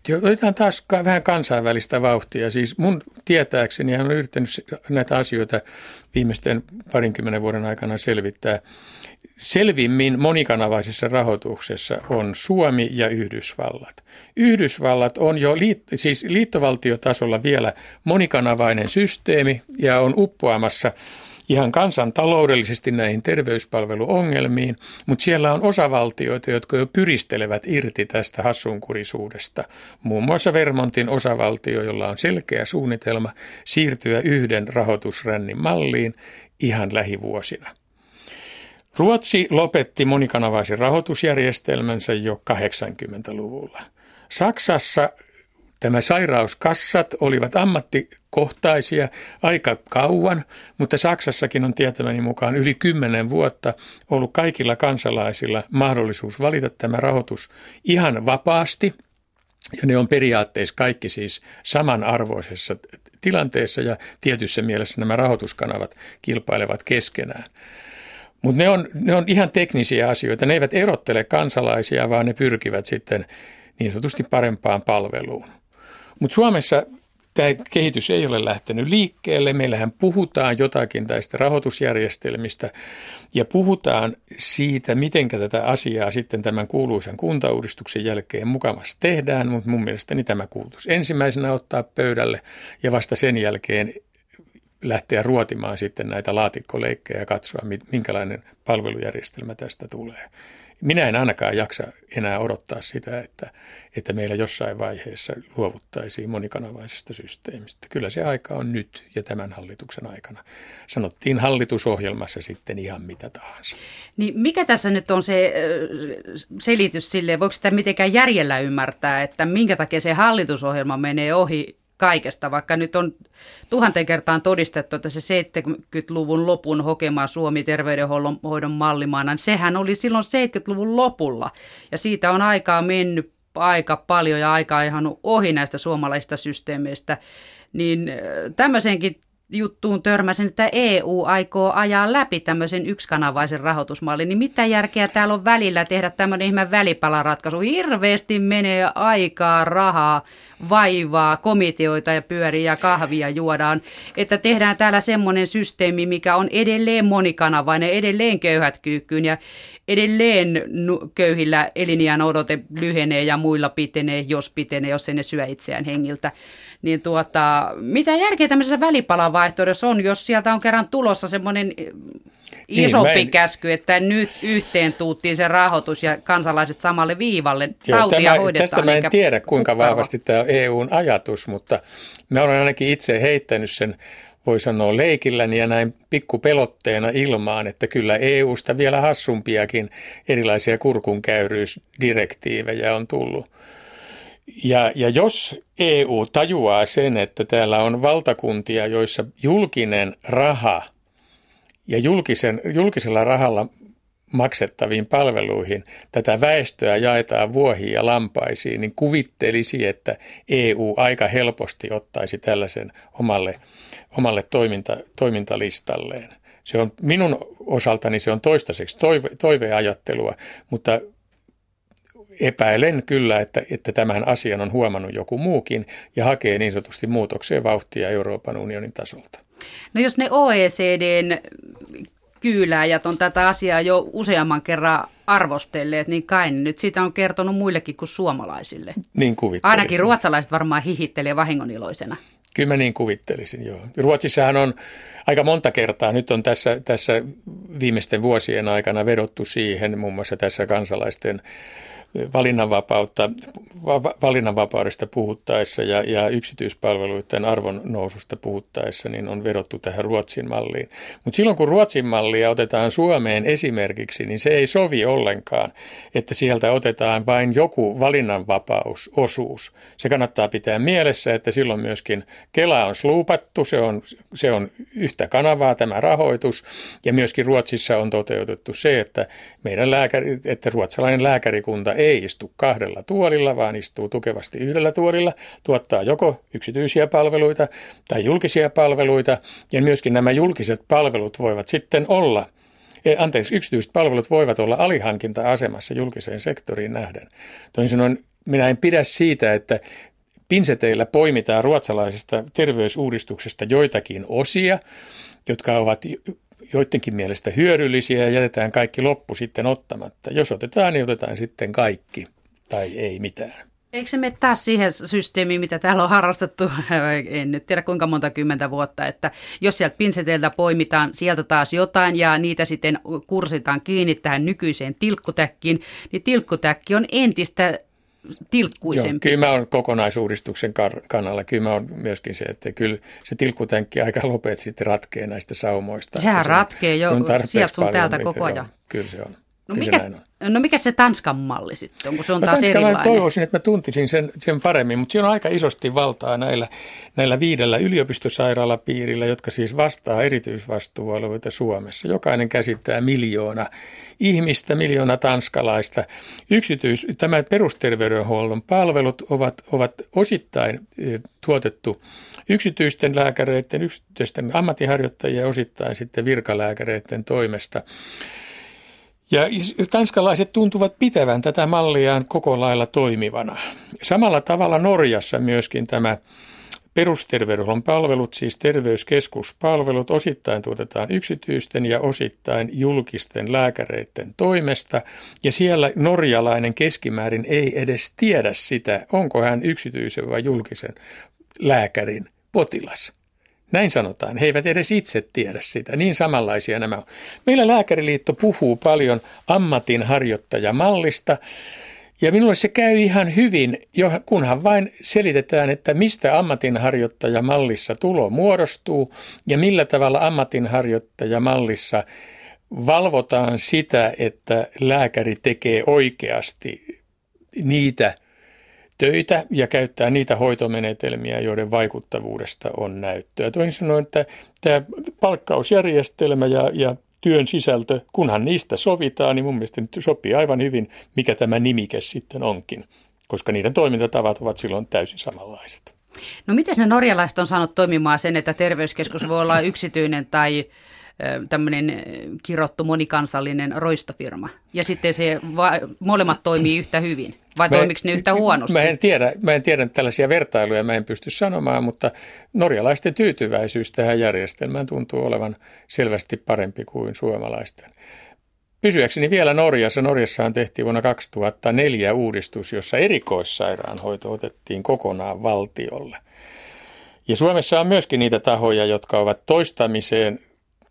Joo, otetaan taas vähän kansainvälistä vauhtia. Siis mun tietääkseni hän on yrittänyt näitä asioita viimeisten parinkymmenen vuoden aikana selvittää. Selvimmin monikanavaisessa rahoituksessa on Suomi ja Yhdysvallat. Yhdysvallat on jo liit, siis liittovaltiotasolla vielä monikanavainen systeemi ja on uppoamassa ihan kansantaloudellisesti näihin terveyspalveluongelmiin, mutta siellä on osavaltioita, jotka jo pyristelevät irti tästä hassunkurisuudesta. Muun muassa Vermontin osavaltio, jolla on selkeä suunnitelma siirtyä yhden rahoitusrännin malliin ihan lähivuosina. Ruotsi lopetti monikanavaisen rahoitusjärjestelmänsä jo 80-luvulla. Saksassa Tämä sairauskassat olivat ammattikohtaisia aika kauan, mutta Saksassakin on tietämäni mukaan yli kymmenen vuotta ollut kaikilla kansalaisilla mahdollisuus valita tämä rahoitus ihan vapaasti. Ja ne on periaatteessa kaikki siis samanarvoisessa tilanteessa ja tietyssä mielessä nämä rahoituskanavat kilpailevat keskenään. Mutta ne on, ne on ihan teknisiä asioita. Ne eivät erottele kansalaisia, vaan ne pyrkivät sitten niin sanotusti parempaan palveluun. Mutta Suomessa tämä kehitys ei ole lähtenyt liikkeelle. Meillähän puhutaan jotakin tästä rahoitusjärjestelmistä ja puhutaan siitä, miten tätä asiaa sitten tämän kuuluisan kuntauudistuksen jälkeen mukavasti tehdään, mutta mun mielestäni tämä kuulutus ensimmäisenä ottaa pöydälle ja vasta sen jälkeen lähteä ruotimaan sitten näitä laatikkoleikkejä ja katsoa, minkälainen palvelujärjestelmä tästä tulee. Minä en ainakaan jaksa enää odottaa sitä, että, että meillä jossain vaiheessa luovuttaisiin monikanavaisesta systeemistä. Kyllä se aika on nyt ja tämän hallituksen aikana. Sanottiin hallitusohjelmassa sitten ihan mitä tahansa. Niin mikä tässä nyt on se selitys sille, voiko sitä mitenkään järjellä ymmärtää, että minkä takia se hallitusohjelma menee ohi kaikesta, vaikka nyt on tuhanteen kertaan todistettu, että se 70-luvun lopun hokema Suomi terveydenhoidon mallimaana, niin sehän oli silloin 70-luvun lopulla. Ja siitä on aikaa mennyt aika paljon ja aikaa ihan ohi näistä suomalaisista systeemeistä. Niin tämmöisenkin juttuun törmäsin, että EU aikoo ajaa läpi tämmöisen yksikanavaisen rahoitusmallin, niin mitä järkeä täällä on välillä tehdä tämmöinen ihme välipalaratkaisu? Hirveästi menee aikaa, rahaa, vaivaa, komiteoita ja pyöriä kahvia juodaan, että tehdään täällä semmoinen systeemi, mikä on edelleen monikanavainen, edelleen köyhät kyykkyyn ja edelleen köyhillä eliniän odote lyhenee ja muilla pitenee, jos pitenee, jos ei ne syö itseään hengiltä. Niin tuota, mitä järkeä tämmöisessä välipalavaihtoehdossa on, jos sieltä on kerran tulossa semmoinen eh, niin, isompi niin, en... käsky, että nyt yhteen tuuttiin se rahoitus ja kansalaiset samalle viivalle. Joo, Tautia tämä, hoidetaan. Tästä mä en tiedä, kuinka kukkava. vahvasti tämä on EUn ajatus, mutta mä olen ainakin itse heittänyt sen voi sanoa leikilläni ja näin pikkupelotteena ilmaan, että kyllä EUsta vielä hassumpiakin erilaisia kurkunkäyryysdirektiivejä on tullut. Ja, ja jos EU tajuaa sen, että täällä on valtakuntia, joissa julkinen raha ja julkisen, julkisella rahalla maksettaviin palveluihin tätä väestöä jaetaan vuohiin ja lampaisiin, niin kuvittelisi, että EU aika helposti ottaisi tällaisen omalle, omalle toiminta, toimintalistalleen. Se on minun osaltani se on toistaiseksi toive, toiveajattelua, mutta epäilen kyllä, että, että tämän asian on huomannut joku muukin ja hakee niin sanotusti muutokseen vauhtia Euroopan unionin tasolta. No jos ne OECDn kyylääjät on tätä asiaa jo useamman kerran arvostelleet, niin kai nyt siitä on kertonut muillekin kuin suomalaisille. Niin kuvittelisin. Ainakin ruotsalaiset varmaan hihittelee vahingoniloisena. Kyllä mä niin kuvittelisin, joo. Ruotsissahan on aika monta kertaa, nyt on tässä, tässä viimeisten vuosien aikana vedottu siihen, muun muassa tässä kansalaisten valinnanvapautta, valinnanvapaudesta puhuttaessa ja, ja yksityispalveluiden arvon noususta puhuttaessa, niin on vedottu tähän Ruotsin malliin. Mutta silloin kun Ruotsin mallia otetaan Suomeen esimerkiksi, niin se ei sovi ollenkaan, että sieltä otetaan vain joku valinnanvapausosuus. Se kannattaa pitää mielessä, että silloin myöskin Kela on sluupattu, se on, se on yhtä kanavaa tämä rahoitus, ja myöskin Ruotsissa on toteutettu se, että meidän lääkäri, että ruotsalainen lääkärikunta ei istu kahdella tuolilla, vaan istuu tukevasti yhdellä tuolilla, tuottaa joko yksityisiä palveluita tai julkisia palveluita, ja myöskin nämä julkiset palvelut voivat sitten olla e, anteeksi, yksityiset palvelut voivat olla alihankinta-asemassa julkiseen sektoriin nähden. Toisin sanoen, minä en pidä siitä, että pinseteillä poimitaan ruotsalaisesta terveysuudistuksesta joitakin osia, jotka ovat joidenkin mielestä hyödyllisiä ja jätetään kaikki loppu sitten ottamatta. Jos otetaan, niin otetaan sitten kaikki tai ei mitään. Eikö se mene taas siihen systeemiin, mitä täällä on harrastettu, en nyt tiedä kuinka monta kymmentä vuotta, että jos sieltä pinseteiltä poimitaan sieltä taas jotain ja niitä sitten kursitaan kiinni tähän nykyiseen tilkkutäkkiin, niin tilkkutäkki on entistä tilkkuisempi. Joo, kyllä mä olen kokonaisuudistuksen kannalla. Kyllä mä olen myöskin se, että kyllä se tilkkutänkki aika lopet sitten ratkee näistä saumoista. Sehän ratkee jo sieltä sun täältä koko ajan. Kyllä se on. No mikä, no mikä se Tanskan malli sitten on, kun se on no, taas Tanskan erilainen? toivoisin, että mä tuntisin sen, sen paremmin, mutta siinä on aika isosti valtaa näillä, näillä viidellä yliopistosairaalapiirillä, jotka siis vastaa erityisvastuualueita Suomessa. Jokainen käsittää miljoona ihmistä, miljoona tanskalaista. Yksityis, tämä perusterveydenhuollon palvelut ovat, ovat osittain e, tuotettu yksityisten lääkäreiden, yksityisten ammattiharjoittajien ja osittain sitten virkalääkäreiden toimesta. Ja tanskalaiset tuntuvat pitävän tätä malliaan koko lailla toimivana. Samalla tavalla Norjassa myöskin tämä perusterveydenhuollon palvelut, siis terveyskeskuspalvelut, osittain tuotetaan yksityisten ja osittain julkisten lääkäreiden toimesta. Ja siellä norjalainen keskimäärin ei edes tiedä sitä, onko hän yksityisen vai julkisen lääkärin potilas. Näin sanotaan. He eivät edes itse tiedä sitä. Niin samanlaisia nämä on. Meillä Lääkäriliitto puhuu paljon ammatinharjoittajamallista. Ja minulle se käy ihan hyvin, kunhan vain selitetään, että mistä ammatinharjoittajamallissa tulo muodostuu ja millä tavalla ammatinharjoittajamallissa valvotaan sitä, että lääkäri tekee oikeasti niitä töitä ja käyttää niitä hoitomenetelmiä, joiden vaikuttavuudesta on näyttöä. Toisin sanoen, että tämä palkkausjärjestelmä ja, ja työn sisältö, kunhan niistä sovitaan, niin mun mielestä nyt sopii aivan hyvin, mikä tämä nimike sitten onkin, koska niiden toimintatavat ovat silloin täysin samanlaiset. No miten ne norjalaiset on saanut toimimaan sen, että terveyskeskus voi olla yksityinen tai tämmöinen kirottu monikansallinen roistofirma. Ja sitten se va- molemmat toimii yhtä hyvin. Vai mä, toimiko ne yhtä huonosti? Mä en, tiedä, mä en tiedä tällaisia vertailuja, mä en pysty sanomaan, mutta norjalaisten tyytyväisyys tähän järjestelmään tuntuu olevan selvästi parempi kuin suomalaisten. Pysyäkseni vielä Norjassa. Norjassahan tehtiin vuonna 2004 uudistus, jossa erikoissairaanhoito otettiin kokonaan valtiolle. Ja Suomessa on myöskin niitä tahoja, jotka ovat toistamiseen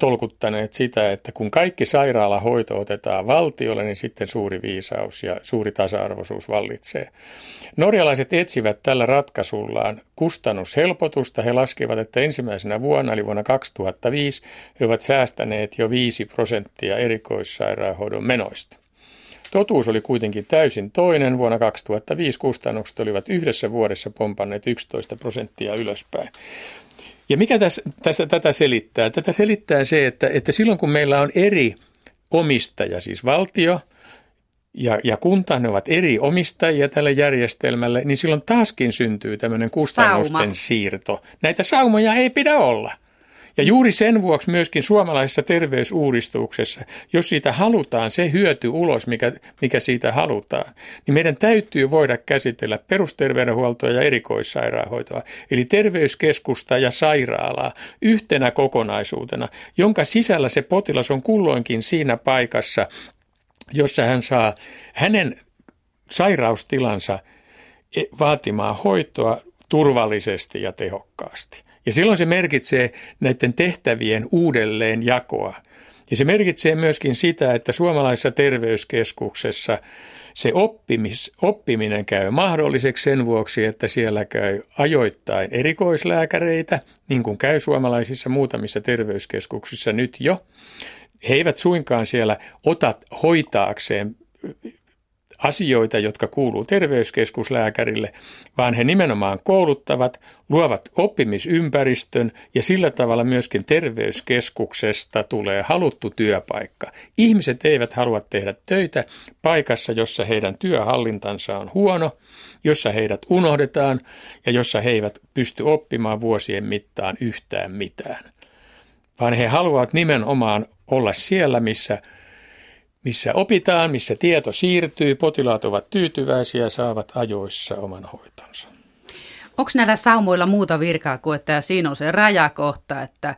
tolkuttaneet sitä, että kun kaikki sairaalahoito otetaan valtiolle, niin sitten suuri viisaus ja suuri tasa-arvoisuus vallitsee. Norjalaiset etsivät tällä ratkaisullaan kustannushelpotusta. He laskevat, että ensimmäisenä vuonna, eli vuonna 2005, he ovat säästäneet jo 5 prosenttia erikoissairaanhoidon menoista. Totuus oli kuitenkin täysin toinen. Vuonna 2005 kustannukset olivat yhdessä vuodessa pompanneet 11 prosenttia ylöspäin. Ja mikä tässä, tässä tätä selittää? Tätä selittää se, että, että silloin kun meillä on eri omistaja, siis valtio ja, ja kunta, ne ovat eri omistajia tälle järjestelmälle, niin silloin taaskin syntyy tämmöinen kustannusten Sauma. siirto. Näitä saumoja ei pidä olla. Ja juuri sen vuoksi myöskin suomalaisessa terveysuudistuksessa, jos siitä halutaan se hyöty ulos, mikä, mikä siitä halutaan, niin meidän täytyy voida käsitellä perusterveydenhuoltoa ja erikoissairaanhoitoa, eli terveyskeskusta ja sairaalaa yhtenä kokonaisuutena, jonka sisällä se potilas on kulloinkin siinä paikassa, jossa hän saa hänen sairaustilansa vaatimaa hoitoa turvallisesti ja tehokkaasti. Ja silloin se merkitsee näiden tehtävien uudelleen jakoa. Ja se merkitsee myöskin sitä, että suomalaisessa terveyskeskuksessa se oppimis, oppiminen käy mahdolliseksi sen vuoksi, että siellä käy ajoittain erikoislääkäreitä, niin kuin käy suomalaisissa muutamissa terveyskeskuksissa nyt jo. He eivät suinkaan siellä ota hoitaakseen asioita, jotka kuuluu terveyskeskuslääkärille, vaan he nimenomaan kouluttavat, luovat oppimisympäristön ja sillä tavalla myöskin terveyskeskuksesta tulee haluttu työpaikka. Ihmiset eivät halua tehdä töitä paikassa, jossa heidän työhallintansa on huono, jossa heidät unohdetaan ja jossa he eivät pysty oppimaan vuosien mittaan yhtään mitään. Vaan he haluavat nimenomaan olla siellä, missä – missä opitaan, missä tieto siirtyy, potilaat ovat tyytyväisiä ja saavat ajoissa oman hoitonsa. Onko näillä saumoilla muuta virkaa kuin, että siinä on se rajakohta, että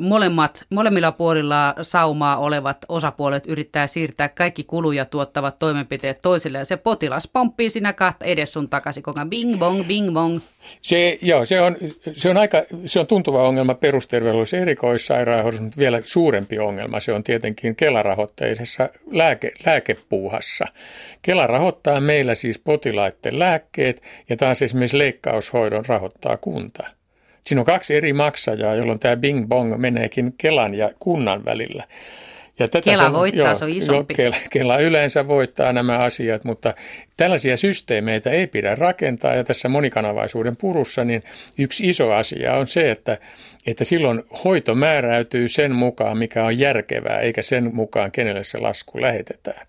molemmat, molemmilla puolilla saumaa olevat osapuolet yrittää siirtää kaikki kuluja tuottavat toimenpiteet toisille ja se potilas pomppii siinä kahta edes sun takaisin koko bing bong, bing bong. Se, joo, se on, se on, aika, se on tuntuva ongelma perusterveydellisessä erikoissairaanhoidossa, mutta vielä suurempi ongelma se on tietenkin kelarahoitteisessa lääke, lääkepuuhassa. Kela rahoittaa meillä siis potilaiden lääkkeet ja taas esimerkiksi leikkaushoidon rahoittaa kunta. Siinä on kaksi eri maksajaa, jolloin tämä bing bong meneekin Kelan ja kunnan välillä. Ja tätä Kela voittaa, joo, se on isompi. Jo, Kela, Kela yleensä voittaa nämä asiat, mutta tällaisia systeemeitä ei pidä rakentaa. Ja tässä monikanavaisuuden purussa niin yksi iso asia on se, että, että silloin hoito määräytyy sen mukaan, mikä on järkevää, eikä sen mukaan, kenelle se lasku lähetetään.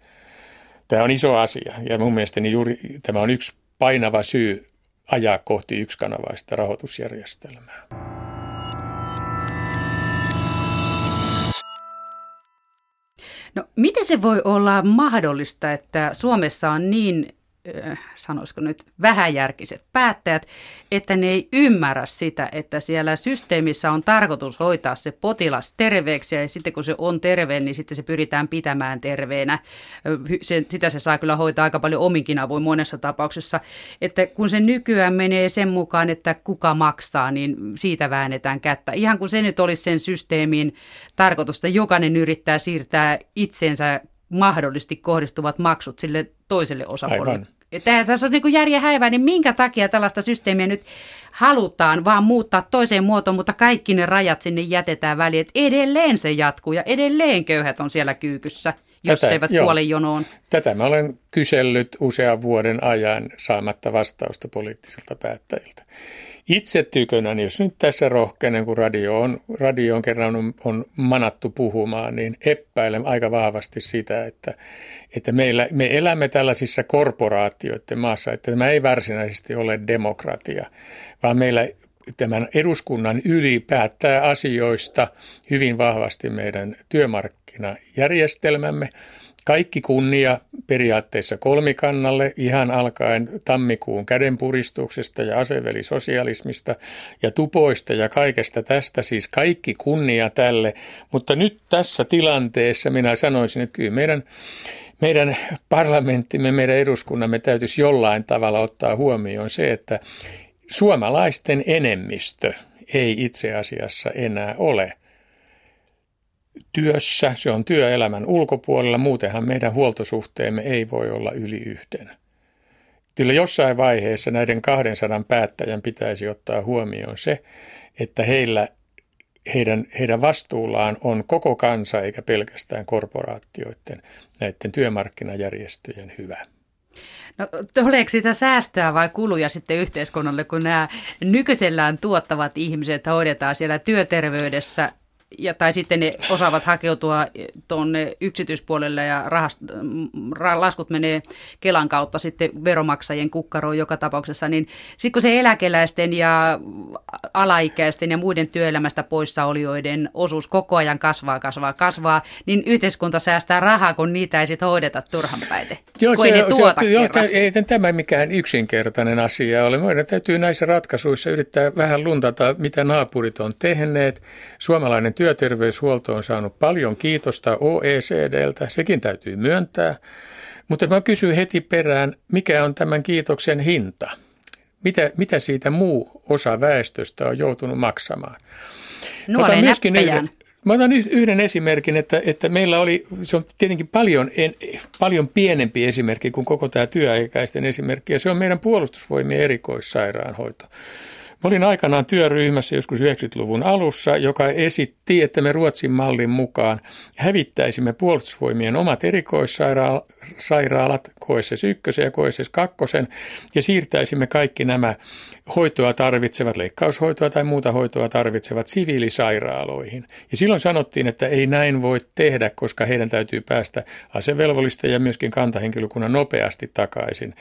Tämä on iso asia ja mun mielestäni juuri tämä on yksi painava syy ajaa kohti yksikanavaista rahoitusjärjestelmää. No miten se voi olla mahdollista, että Suomessa on niin sanoisiko nyt vähäjärkiset päättäjät, että ne ei ymmärrä sitä, että siellä systeemissä on tarkoitus hoitaa se potilas terveeksi ja sitten kun se on terve, niin sitten se pyritään pitämään terveenä. Se, sitä se saa kyllä hoitaa aika paljon ominkin avuin monessa tapauksessa, että kun se nykyään menee sen mukaan, että kuka maksaa, niin siitä väännetään kättä. Ihan kuin se nyt olisi sen systeemin tarkoitusta, jokainen yrittää siirtää itsensä mahdollisesti kohdistuvat maksut sille toiselle osapuolelle. Aivan. Tämä, tässä on niin järjen häivää, niin minkä takia tällaista systeemiä nyt halutaan vaan muuttaa toiseen muotoon, mutta kaikki ne rajat sinne jätetään väliin, että edelleen se jatkuu ja edelleen köyhät on siellä kyykyssä, jos Tätä, eivät kuole jonoon. Tätä mä olen kysellyt usean vuoden ajan saamatta vastausta poliittisilta päättäjiltä. Itse tykönäni, jos nyt tässä rohkeinen, kun radio on, radio on kerran on, on manattu puhumaan, niin epäilen aika vahvasti sitä, että, että meillä, me elämme tällaisissa korporaatioiden maassa, että tämä ei varsinaisesti ole demokratia, vaan meillä tämän eduskunnan yli päättää asioista hyvin vahvasti meidän työmarkkinajärjestelmämme. Kaikki kunnia periaatteessa kolmikannalle ihan alkaen tammikuun kädenpuristuksesta ja asevelisosialismista ja tupoista ja kaikesta tästä, siis kaikki kunnia tälle. Mutta nyt tässä tilanteessa minä sanoisin, että kyllä meidän meidän parlamenttimme, meidän eduskunnamme täytyisi jollain tavalla ottaa huomioon se, että suomalaisten enemmistö ei itse asiassa enää ole – työssä, se on työelämän ulkopuolella, muutenhan meidän huoltosuhteemme ei voi olla yli yhden. Kyllä jossain vaiheessa näiden 200 päättäjän pitäisi ottaa huomioon se, että heillä, heidän, heidän vastuullaan on koko kansa eikä pelkästään korporaatioiden, näiden työmarkkinajärjestöjen hyvä. No tuleeko sitä säästöä vai kuluja sitten yhteiskunnalle, kun nämä nykyisellään tuottavat ihmiset hoidetaan siellä työterveydessä ja, tai sitten ne osaavat hakeutua tuonne yksityispuolelle ja rahast, ra, laskut menee Kelan kautta sitten veromaksajien kukkaroon joka tapauksessa, niin sitten kun se eläkeläisten ja alaikäisten ja muiden työelämästä poissaolijoiden osuus koko ajan kasvaa, kasvaa, kasvaa, niin yhteiskunta säästää rahaa, kun niitä ei sitten hoideta turhan päite. Joo, se, ei tuota se, joo, ei tämä mikään yksinkertainen asia ole. Meidän täytyy näissä ratkaisuissa yrittää vähän luntata, mitä naapurit on tehneet. Suomalainen työterveyshuolto on saanut paljon kiitosta OECDltä, sekin täytyy myöntää. Mutta mä kysyn heti perään, mikä on tämän kiitoksen hinta? Mitä, mitä siitä muu osa väestöstä on joutunut maksamaan? Nuoleen myöskin yhden, Mä otan yhden esimerkin, että, että meillä oli, se on tietenkin paljon, en, paljon pienempi esimerkki kuin koko tämä työikäisten esimerkki, ja se on meidän puolustusvoimien erikoissairaanhoito. Mä olin aikanaan työryhmässä joskus 90-luvun alussa, joka esitti, että me Ruotsin mallin mukaan hävittäisimme puolustusvoimien omat erikoissairaalat, KSS 1 ja KSS 2, ja siirtäisimme kaikki nämä hoitoa tarvitsevat, leikkaushoitoa tai muuta hoitoa tarvitsevat siviilisairaaloihin. Ja silloin sanottiin, että ei näin voi tehdä, koska heidän täytyy päästä asevelvollista ja myöskin kantahenkilökunnan nopeasti takaisin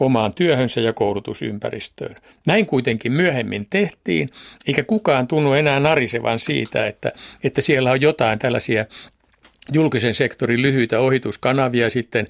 omaan työhönsä ja koulutusympäristöön. Näin kuitenkin myöhemmin tehtiin, eikä kukaan tunnu enää narisevan siitä, että, että siellä on jotain tällaisia julkisen sektorin lyhyitä ohituskanavia sitten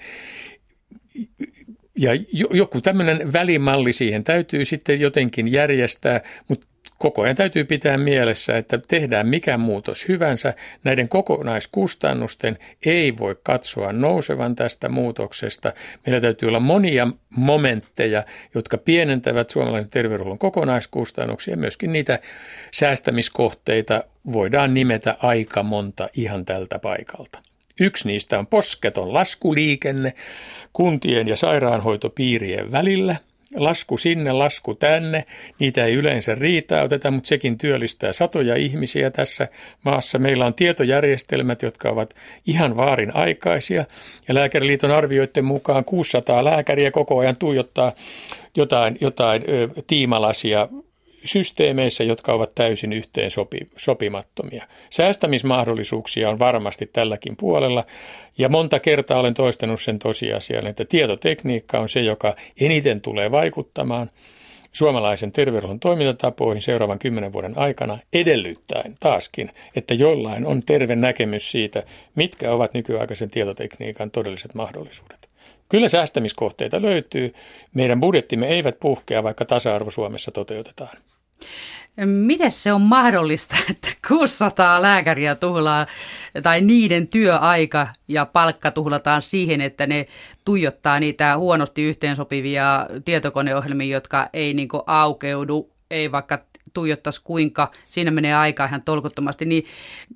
ja joku tämmöinen välimalli siihen täytyy sitten jotenkin järjestää, mutta koko ajan täytyy pitää mielessä, että tehdään mikä muutos hyvänsä. Näiden kokonaiskustannusten ei voi katsoa nousevan tästä muutoksesta. Meillä täytyy olla monia momentteja, jotka pienentävät suomalaisen terveydenhuollon kokonaiskustannuksia. Myöskin niitä säästämiskohteita voidaan nimetä aika monta ihan tältä paikalta. Yksi niistä on posketon laskuliikenne kuntien ja sairaanhoitopiirien välillä. Lasku sinne, lasku tänne. Niitä ei yleensä riitauteta, mutta sekin työllistää satoja ihmisiä tässä maassa. Meillä on tietojärjestelmät, jotka ovat ihan vaarin aikaisia. Ja Lääkäriliiton arvioiden mukaan 600 lääkäriä koko ajan tuijottaa jotain, jotain ö, tiimalasia systeemeissä, jotka ovat täysin yhteen sopi, sopimattomia. Säästämismahdollisuuksia on varmasti tälläkin puolella ja monta kertaa olen toistanut sen tosiasian, että tietotekniikka on se, joka eniten tulee vaikuttamaan suomalaisen terveydenhuollon toimintatapoihin seuraavan kymmenen vuoden aikana edellyttäen taaskin, että jollain on terve näkemys siitä, mitkä ovat nykyaikaisen tietotekniikan todelliset mahdollisuudet. Kyllä säästämiskohteita löytyy. Meidän budjettimme eivät puhkea, vaikka tasa-arvo Suomessa toteutetaan. Miten se on mahdollista, että 600 lääkäriä tuhlaa tai niiden työaika ja palkka tuhlataan siihen, että ne tuijottaa niitä huonosti yhteensopivia tietokoneohjelmia, jotka ei niin aukeudu, ei vaikka tuijottaisi kuinka, siinä menee aika ihan tolkuttomasti, niin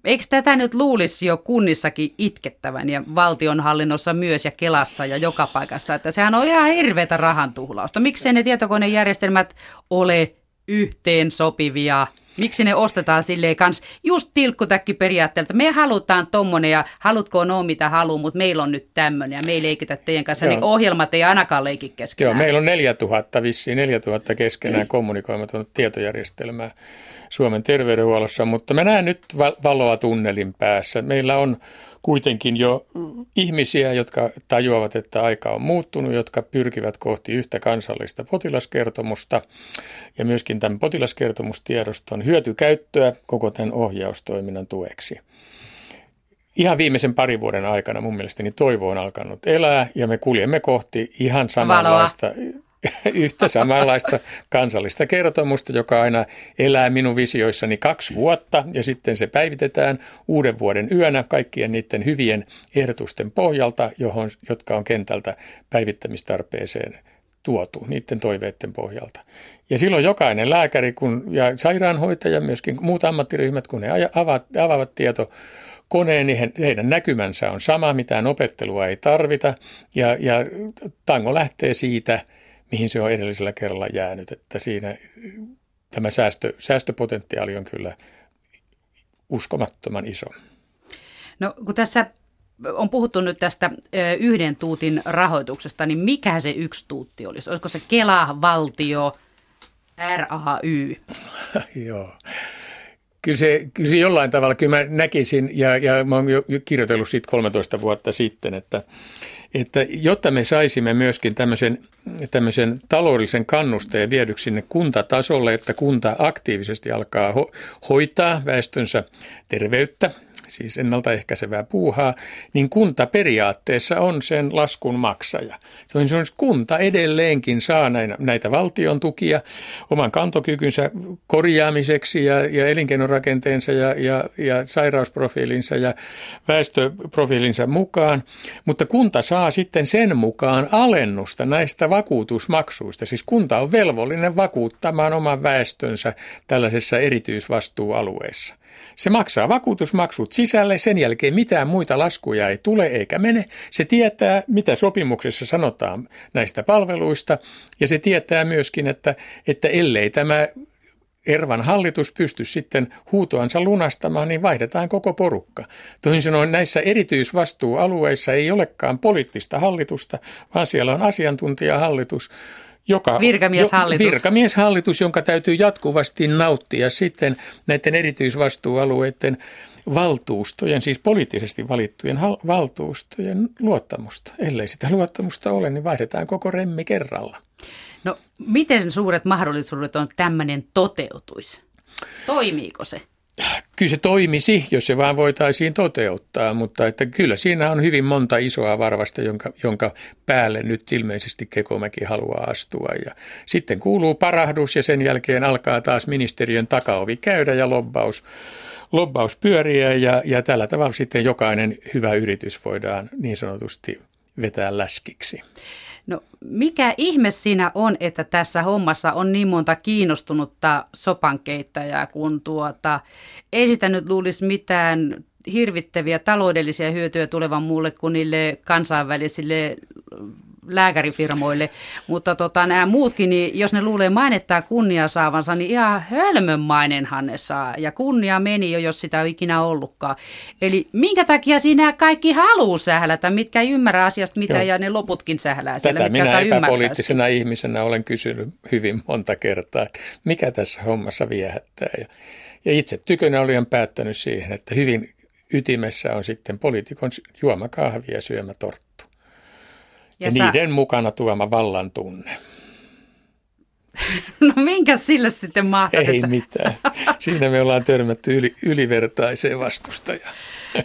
eikö tätä nyt luulisi jo kunnissakin itkettävän ja valtionhallinnossa myös ja Kelassa ja joka paikassa, että sehän on ihan hirveätä rahan tuhlausta. Miksei ne tietokonejärjestelmät ole yhteen sopivia. Miksi ne ostetaan silleen kans just tilkkutäkki periaatteelta. Me halutaan tommonen ja halutko on mitä haluaa, mutta meillä on nyt tämmöinen ja me ei leikitä teidän kanssa, Joo. niin ohjelmat ei ainakaan leiki keskenään. Joo, meillä on 4000 vissiin, 4000 keskenään kommunikoimaton tietojärjestelmää Suomen terveydenhuollossa, mutta mä näen nyt valoa tunnelin päässä. Meillä on kuitenkin jo ihmisiä, jotka tajuavat, että aika on muuttunut, jotka pyrkivät kohti yhtä kansallista potilaskertomusta ja myöskin tämän potilaskertomustiedoston hyötykäyttöä koko tämän ohjaustoiminnan tueksi. Ihan viimeisen parin vuoden aikana mun mielestäni toivo on alkanut elää ja me kuljemme kohti ihan samanlaista Valoa yhtä samanlaista kansallista kertomusta, joka aina elää minun visioissani kaksi vuotta ja sitten se päivitetään uuden vuoden yönä kaikkien niiden hyvien ehdotusten pohjalta, johon, jotka on kentältä päivittämistarpeeseen tuotu niiden toiveiden pohjalta. Ja silloin jokainen lääkäri kun, ja sairaanhoitaja, myöskin muut ammattiryhmät, kun he avaavat, avaavat tieto koneen, niin heidän näkymänsä on sama, mitään opettelua ei tarvita. Ja, ja tango lähtee siitä – mihin se on edellisellä kerralla jäänyt. Että siinä tämä säästö, säästöpotentiaali on kyllä uskomattoman iso. No kun tässä on puhuttu nyt tästä yhden tuutin rahoituksesta, niin mikä se yksi tuutti olisi? Olisiko se Kela, valtio, RAY? Joo. kyllä se, kyllä se jollain tavalla, kyllä mä näkisin, ja, ja mä oon jo kirjoitellut siitä 13 vuotta sitten, että, että jotta me saisimme myöskin tämmöisen, tämmöisen taloudellisen kannusteen viedyksi sinne kuntatasolle, että kunta aktiivisesti alkaa ho- hoitaa väestönsä terveyttä siis ennaltaehkäisevää puuhaa, niin kunta periaatteessa on sen laskun maksaja. Se on, se kunta edelleenkin saa näitä valtion tukia oman kantokykynsä korjaamiseksi ja, ja elinkeinorakenteensa ja, ja, ja sairausprofiilinsa ja väestöprofiilinsa mukaan, mutta kunta saa sitten sen mukaan alennusta näistä vakuutusmaksuista. Siis kunta on velvollinen vakuuttamaan oman väestönsä tällaisessa erityisvastuualueessa. Se maksaa vakuutusmaksut sisälle, sen jälkeen mitään muita laskuja ei tule eikä mene. Se tietää, mitä sopimuksessa sanotaan näistä palveluista ja se tietää myöskin, että, että ellei tämä Ervan hallitus pysty sitten huutoansa lunastamaan, niin vaihdetaan koko porukka. Toisin sanoen näissä erityisvastuualueissa ei olekaan poliittista hallitusta, vaan siellä on asiantuntijahallitus, joka, virkamieshallitus. Jo, virkamieshallitus, jonka täytyy jatkuvasti nauttia sitten näiden erityisvastuualueiden valtuustojen, siis poliittisesti valittujen valtuustojen luottamusta. Ellei sitä luottamusta ole, niin vaihdetaan koko remmi kerralla. No miten suuret mahdollisuudet on, tämmöinen toteutuisi? Toimiiko se? Kyllä se toimisi, jos se vaan voitaisiin toteuttaa, mutta että kyllä siinä on hyvin monta isoa varvasta, jonka, jonka päälle nyt ilmeisesti Kekomäki haluaa astua. Ja sitten kuuluu parahdus ja sen jälkeen alkaa taas ministeriön takaovi käydä ja lobbaus, lobbaus pyöriä ja, ja tällä tavalla sitten jokainen hyvä yritys voidaan niin sanotusti vetää läskiksi. No mikä ihme siinä on, että tässä hommassa on niin monta kiinnostunutta sopankeittajaa, kun tuota, ei sitä nyt luulisi mitään hirvittäviä taloudellisia hyötyjä tulevan muulle kuin niille kansainvälisille lääkärifirmoille, mutta tota, nämä muutkin, niin jos ne luulee mainettaa kunnia saavansa, niin ihan hölmönmainenhan ne saa. Ja kunnia meni jo, jos sitä on ikinä ollutkaan. Eli minkä takia siinä kaikki haluaa sählätä, mitkä ei ymmärrä asiasta mitä Joo. ja ne loputkin sählää siellä. Tätä minä epäpoliittisena ihmisenä olen kysynyt hyvin monta kertaa, että mikä tässä hommassa viehättää. Ja, ja itse tykönä olen päättänyt siihen, että hyvin ytimessä on sitten poliitikon juoma kahvia ja syömä torttu. Ja, ja sä... niiden mukana tuoma vallan tunne. No minkä sille sitten mahtaa? Ei mitään. Siinä me ollaan törmätty yli, ylivertaiseen vastustajaan.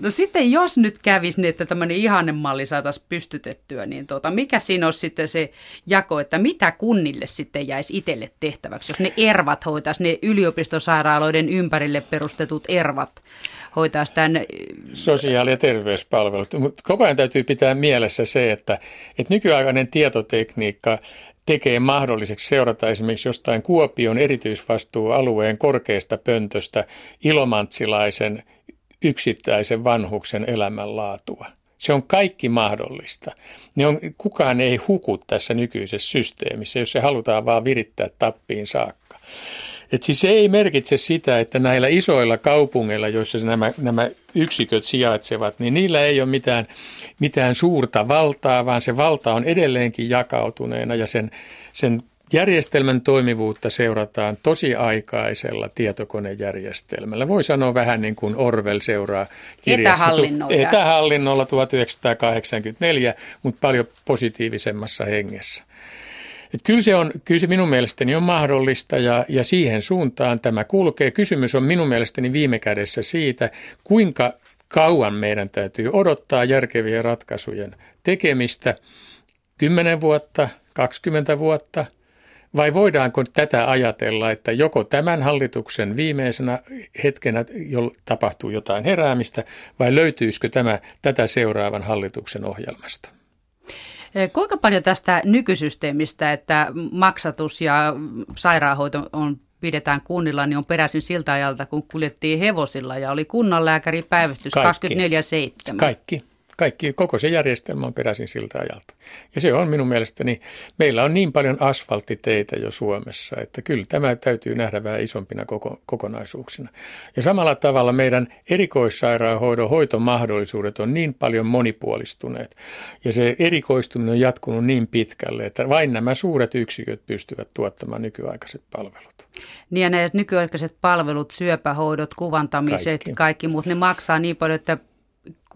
No sitten jos nyt kävisi niin, että tämmöinen ihannemalli saataisiin pystytettyä, niin tuota, mikä siinä olisi sitten se jako, että mitä kunnille sitten jäisi itselle tehtäväksi, jos ne ervat hoitaisi, ne yliopistosairaaloiden ympärille perustetut ervat hoitaisi tämän... Sosiaali- ja terveyspalvelut. Mutta koko ajan täytyy pitää mielessä se, että, että nykyaikainen tietotekniikka tekee mahdolliseksi seurata esimerkiksi jostain Kuopion erityisvastuualueen korkeasta pöntöstä ilomantsilaisen yksittäisen vanhuksen elämänlaatua. Se on kaikki mahdollista. Ne on, kukaan ei huku tässä nykyisessä systeemissä, jos se halutaan vaan virittää tappiin saakka. Et siis se ei merkitse sitä, että näillä isoilla kaupungeilla, joissa nämä, nämä yksiköt sijaitsevat, niin niillä ei ole mitään, mitään suurta valtaa, vaan se valta on edelleenkin jakautuneena ja sen, sen Järjestelmän toimivuutta seurataan tosiaikaisella tietokonejärjestelmällä. Voi sanoa vähän niin kuin Orwell seuraa kirjassa. Etähallinnolla. Etähallinnolla 1984, mutta paljon positiivisemmassa hengessä. Et kyllä, se on, kyllä se minun mielestäni on mahdollista ja, ja siihen suuntaan tämä kulkee. Kysymys on minun mielestäni viime kädessä siitä, kuinka kauan meidän täytyy odottaa järkevien ratkaisujen tekemistä. 10 vuotta, 20 vuotta – voidaanko tätä ajatella, että joko tämän hallituksen viimeisenä hetkenä tapahtuu jotain heräämistä, vai löytyisikö tämä tätä seuraavan hallituksen ohjelmasta? Kuinka paljon tästä nykysysteemistä, että maksatus ja sairaanhoito on pidetään kunnilla, niin on peräisin siltä ajalta, kun kuljettiin hevosilla ja oli kunnanlääkäri päivystys 24-7. Kaikki. Kaikki, koko se järjestelmä on peräisin siltä ajalta. Ja se on minun mielestäni, meillä on niin paljon asfalttiteitä jo Suomessa, että kyllä tämä täytyy nähdä vähän isompina koko, kokonaisuuksina. Ja samalla tavalla meidän erikoissairaanhoidon hoitomahdollisuudet on niin paljon monipuolistuneet. Ja se erikoistuminen on jatkunut niin pitkälle, että vain nämä suuret yksiköt pystyvät tuottamaan nykyaikaiset palvelut. Niin ja ne nykyaikaiset palvelut, syöpähoidot, kuvantamiset, kaikki, kaikki muut, ne maksaa niin paljon, että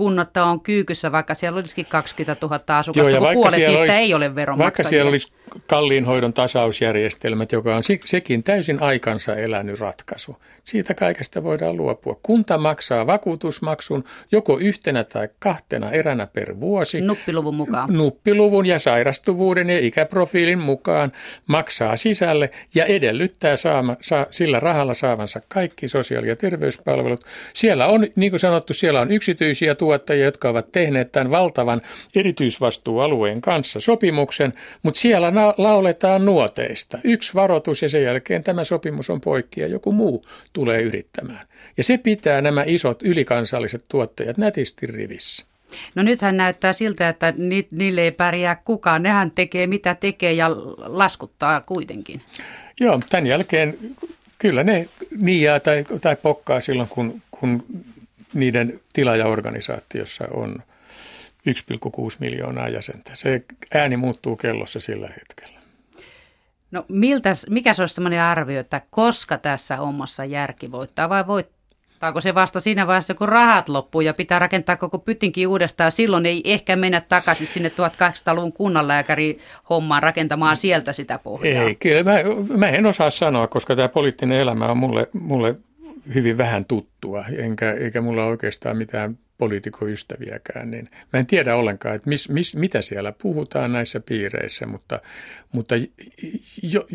kunnotta on kyykyssä, vaikka siellä olisikin 20 000 asukasta, Joo, kun puolet niistä olisi, ei ole veronmaksajia. Vaikka siellä olisi kalliin hoidon tasausjärjestelmät, joka on sekin täysin aikansa elänyt ratkaisu. Siitä kaikesta voidaan luopua. Kunta maksaa vakuutusmaksun joko yhtenä tai kahtena eränä per vuosi. Nuppiluvun mukaan. Nuppiluvun ja sairastuvuuden ja ikäprofiilin mukaan maksaa sisälle ja edellyttää saama, saa, sillä rahalla saavansa kaikki sosiaali- ja terveyspalvelut. Siellä on, niin kuin sanottu, siellä on yksityisiä tuottajia, jotka ovat tehneet tämän valtavan erityisvastuualueen kanssa sopimuksen, mutta siellä lauletaan nuoteista. Yksi varoitus ja sen jälkeen tämä sopimus on poikki ja joku muu tulee yrittämään. Ja se pitää nämä isot ylikansalliset tuottajat nätisti rivissä. No nythän näyttää siltä, että ni, niille ei pärjää kukaan. Nehän tekee mitä tekee ja laskuttaa kuitenkin. Joo, tämän jälkeen kyllä ne niiää tai, tai pokkaa silloin, kun, kun niiden tilaajaorganisaatiossa on 1,6 miljoonaa jäsentä. Se ääni muuttuu kellossa sillä hetkellä. No miltä, mikä se olisi sellainen arvio, että koska tässä hommassa järki voittaa vai voittaako se vasta siinä vaiheessa, kun rahat loppuu ja pitää rakentaa koko pytinkin uudestaan. Silloin ei ehkä mennä takaisin sinne 1800-luvun kunnanlääkäri hommaan rakentamaan sieltä sitä pohjaa. Ei, kyllä mä, mä en osaa sanoa, koska tämä poliittinen elämä on mulle, mulle hyvin vähän tuttua, enkä, eikä mulla oikeastaan mitään poliitikoystäviäkään, niin mä en tiedä ollenkaan, että mis, mis, mitä siellä puhutaan näissä piireissä, mutta, mutta jo,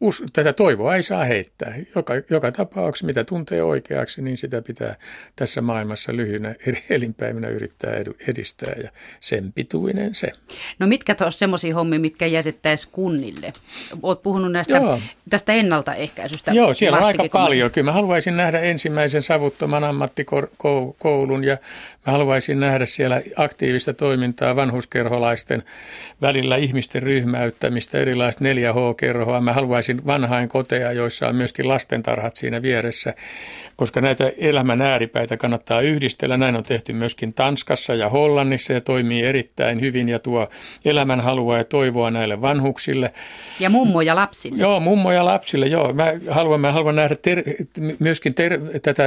us, tätä toivoa ei saa heittää. Joka, joka tapauksessa, mitä tuntee oikeaksi, niin sitä pitää tässä maailmassa lyhyinä elinpäivinä yrittää edistää ja sen pituinen se. No mitkä tuossa semmoisia hommia, mitkä jätettäisiin kunnille? Olet puhunut näistä, Joo. tästä ennaltaehkäisystä. Joo, siellä on aika paljon. Kyllä mä haluaisin nähdä ensimmäisen savuttoman ammattikoulun ja mä haluaisin nähdä siellä aktiivista toimintaa vanhuskerholaisten välillä ihmisten ryhmäyttämistä, erilaista 4H-kerhoa. Mä haluaisin vanhain koteja, joissa on myöskin lastentarhat siinä vieressä, koska näitä elämän ääripäitä kannattaa yhdistellä. Näin on tehty myöskin Tanskassa ja Hollannissa ja toimii erittäin hyvin ja tuo elämän halua ja toivoa näille vanhuksille. Ja mummoja lapsille. Joo, mummoja lapsille, joo. Mä haluan, mä haluan nähdä ter, myöskin ter, tätä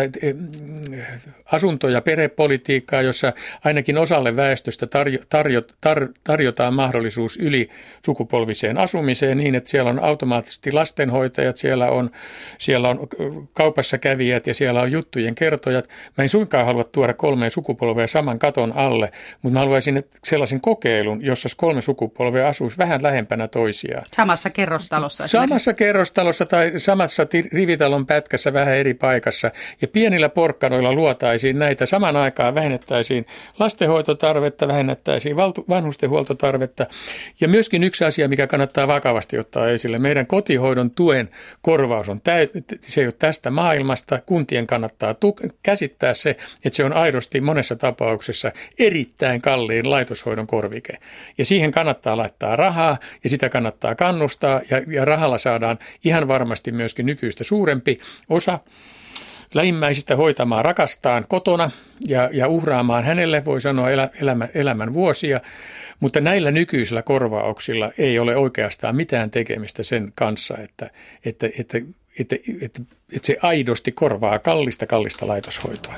asunto- ja perhepolitiikkaa, jossa ainakin osalle väestöstä tarjo, tarjo, tar, tarjotaan mahdollisuus yli sukupolviseen asumiseen niin, että siellä on automaattisesti lastenhoitajat, siellä on, siellä on kaupassa kävijät ja siellä on juttujen kertojat. Mä en suinkaan halua tuoda kolmea sukupolvea saman katon alle, mutta mä haluaisin sellaisen kokeilun, jossa kolme sukupolvea asuisi vähän lähempänä toisiaan. Samassa kerrostalossa. Samassa kerrostalossa tai samassa rivitalon pätkässä vähän eri paikassa. Ja pienillä porkkanoilla luotaisiin näitä. Saman aikaan vähennettäisiin lastenhoitotarvetta, vähennettäisiin vanhustenhuoltotarvetta. Ja myöskin yksi asia, mikä kannattaa vakavasti ottaa esille. Meidän kotihoidon tuen korvaus on, se ei ole tästä maailmasta. Kuntien kannattaa käsittää se, että se on aidosti monessa tapauksessa erittäin kalliin laitoshoidon korvike. Ja siihen kannattaa laittaa rahaa ja sitä kannattaa kannustaa ja, ja rahalla saadaan ihan varmasti myöskin nykyistä suurempi osa lähimmäisistä hoitamaan rakastaan kotona ja, ja uhraamaan hänelle, voi sanoa, elä, elämä, elämän vuosia. Mutta näillä nykyisillä korvauksilla ei ole oikeastaan mitään tekemistä sen kanssa, että, että, että, että, että, että, että se aidosti korvaa kallista, kallista laitoshoitoa.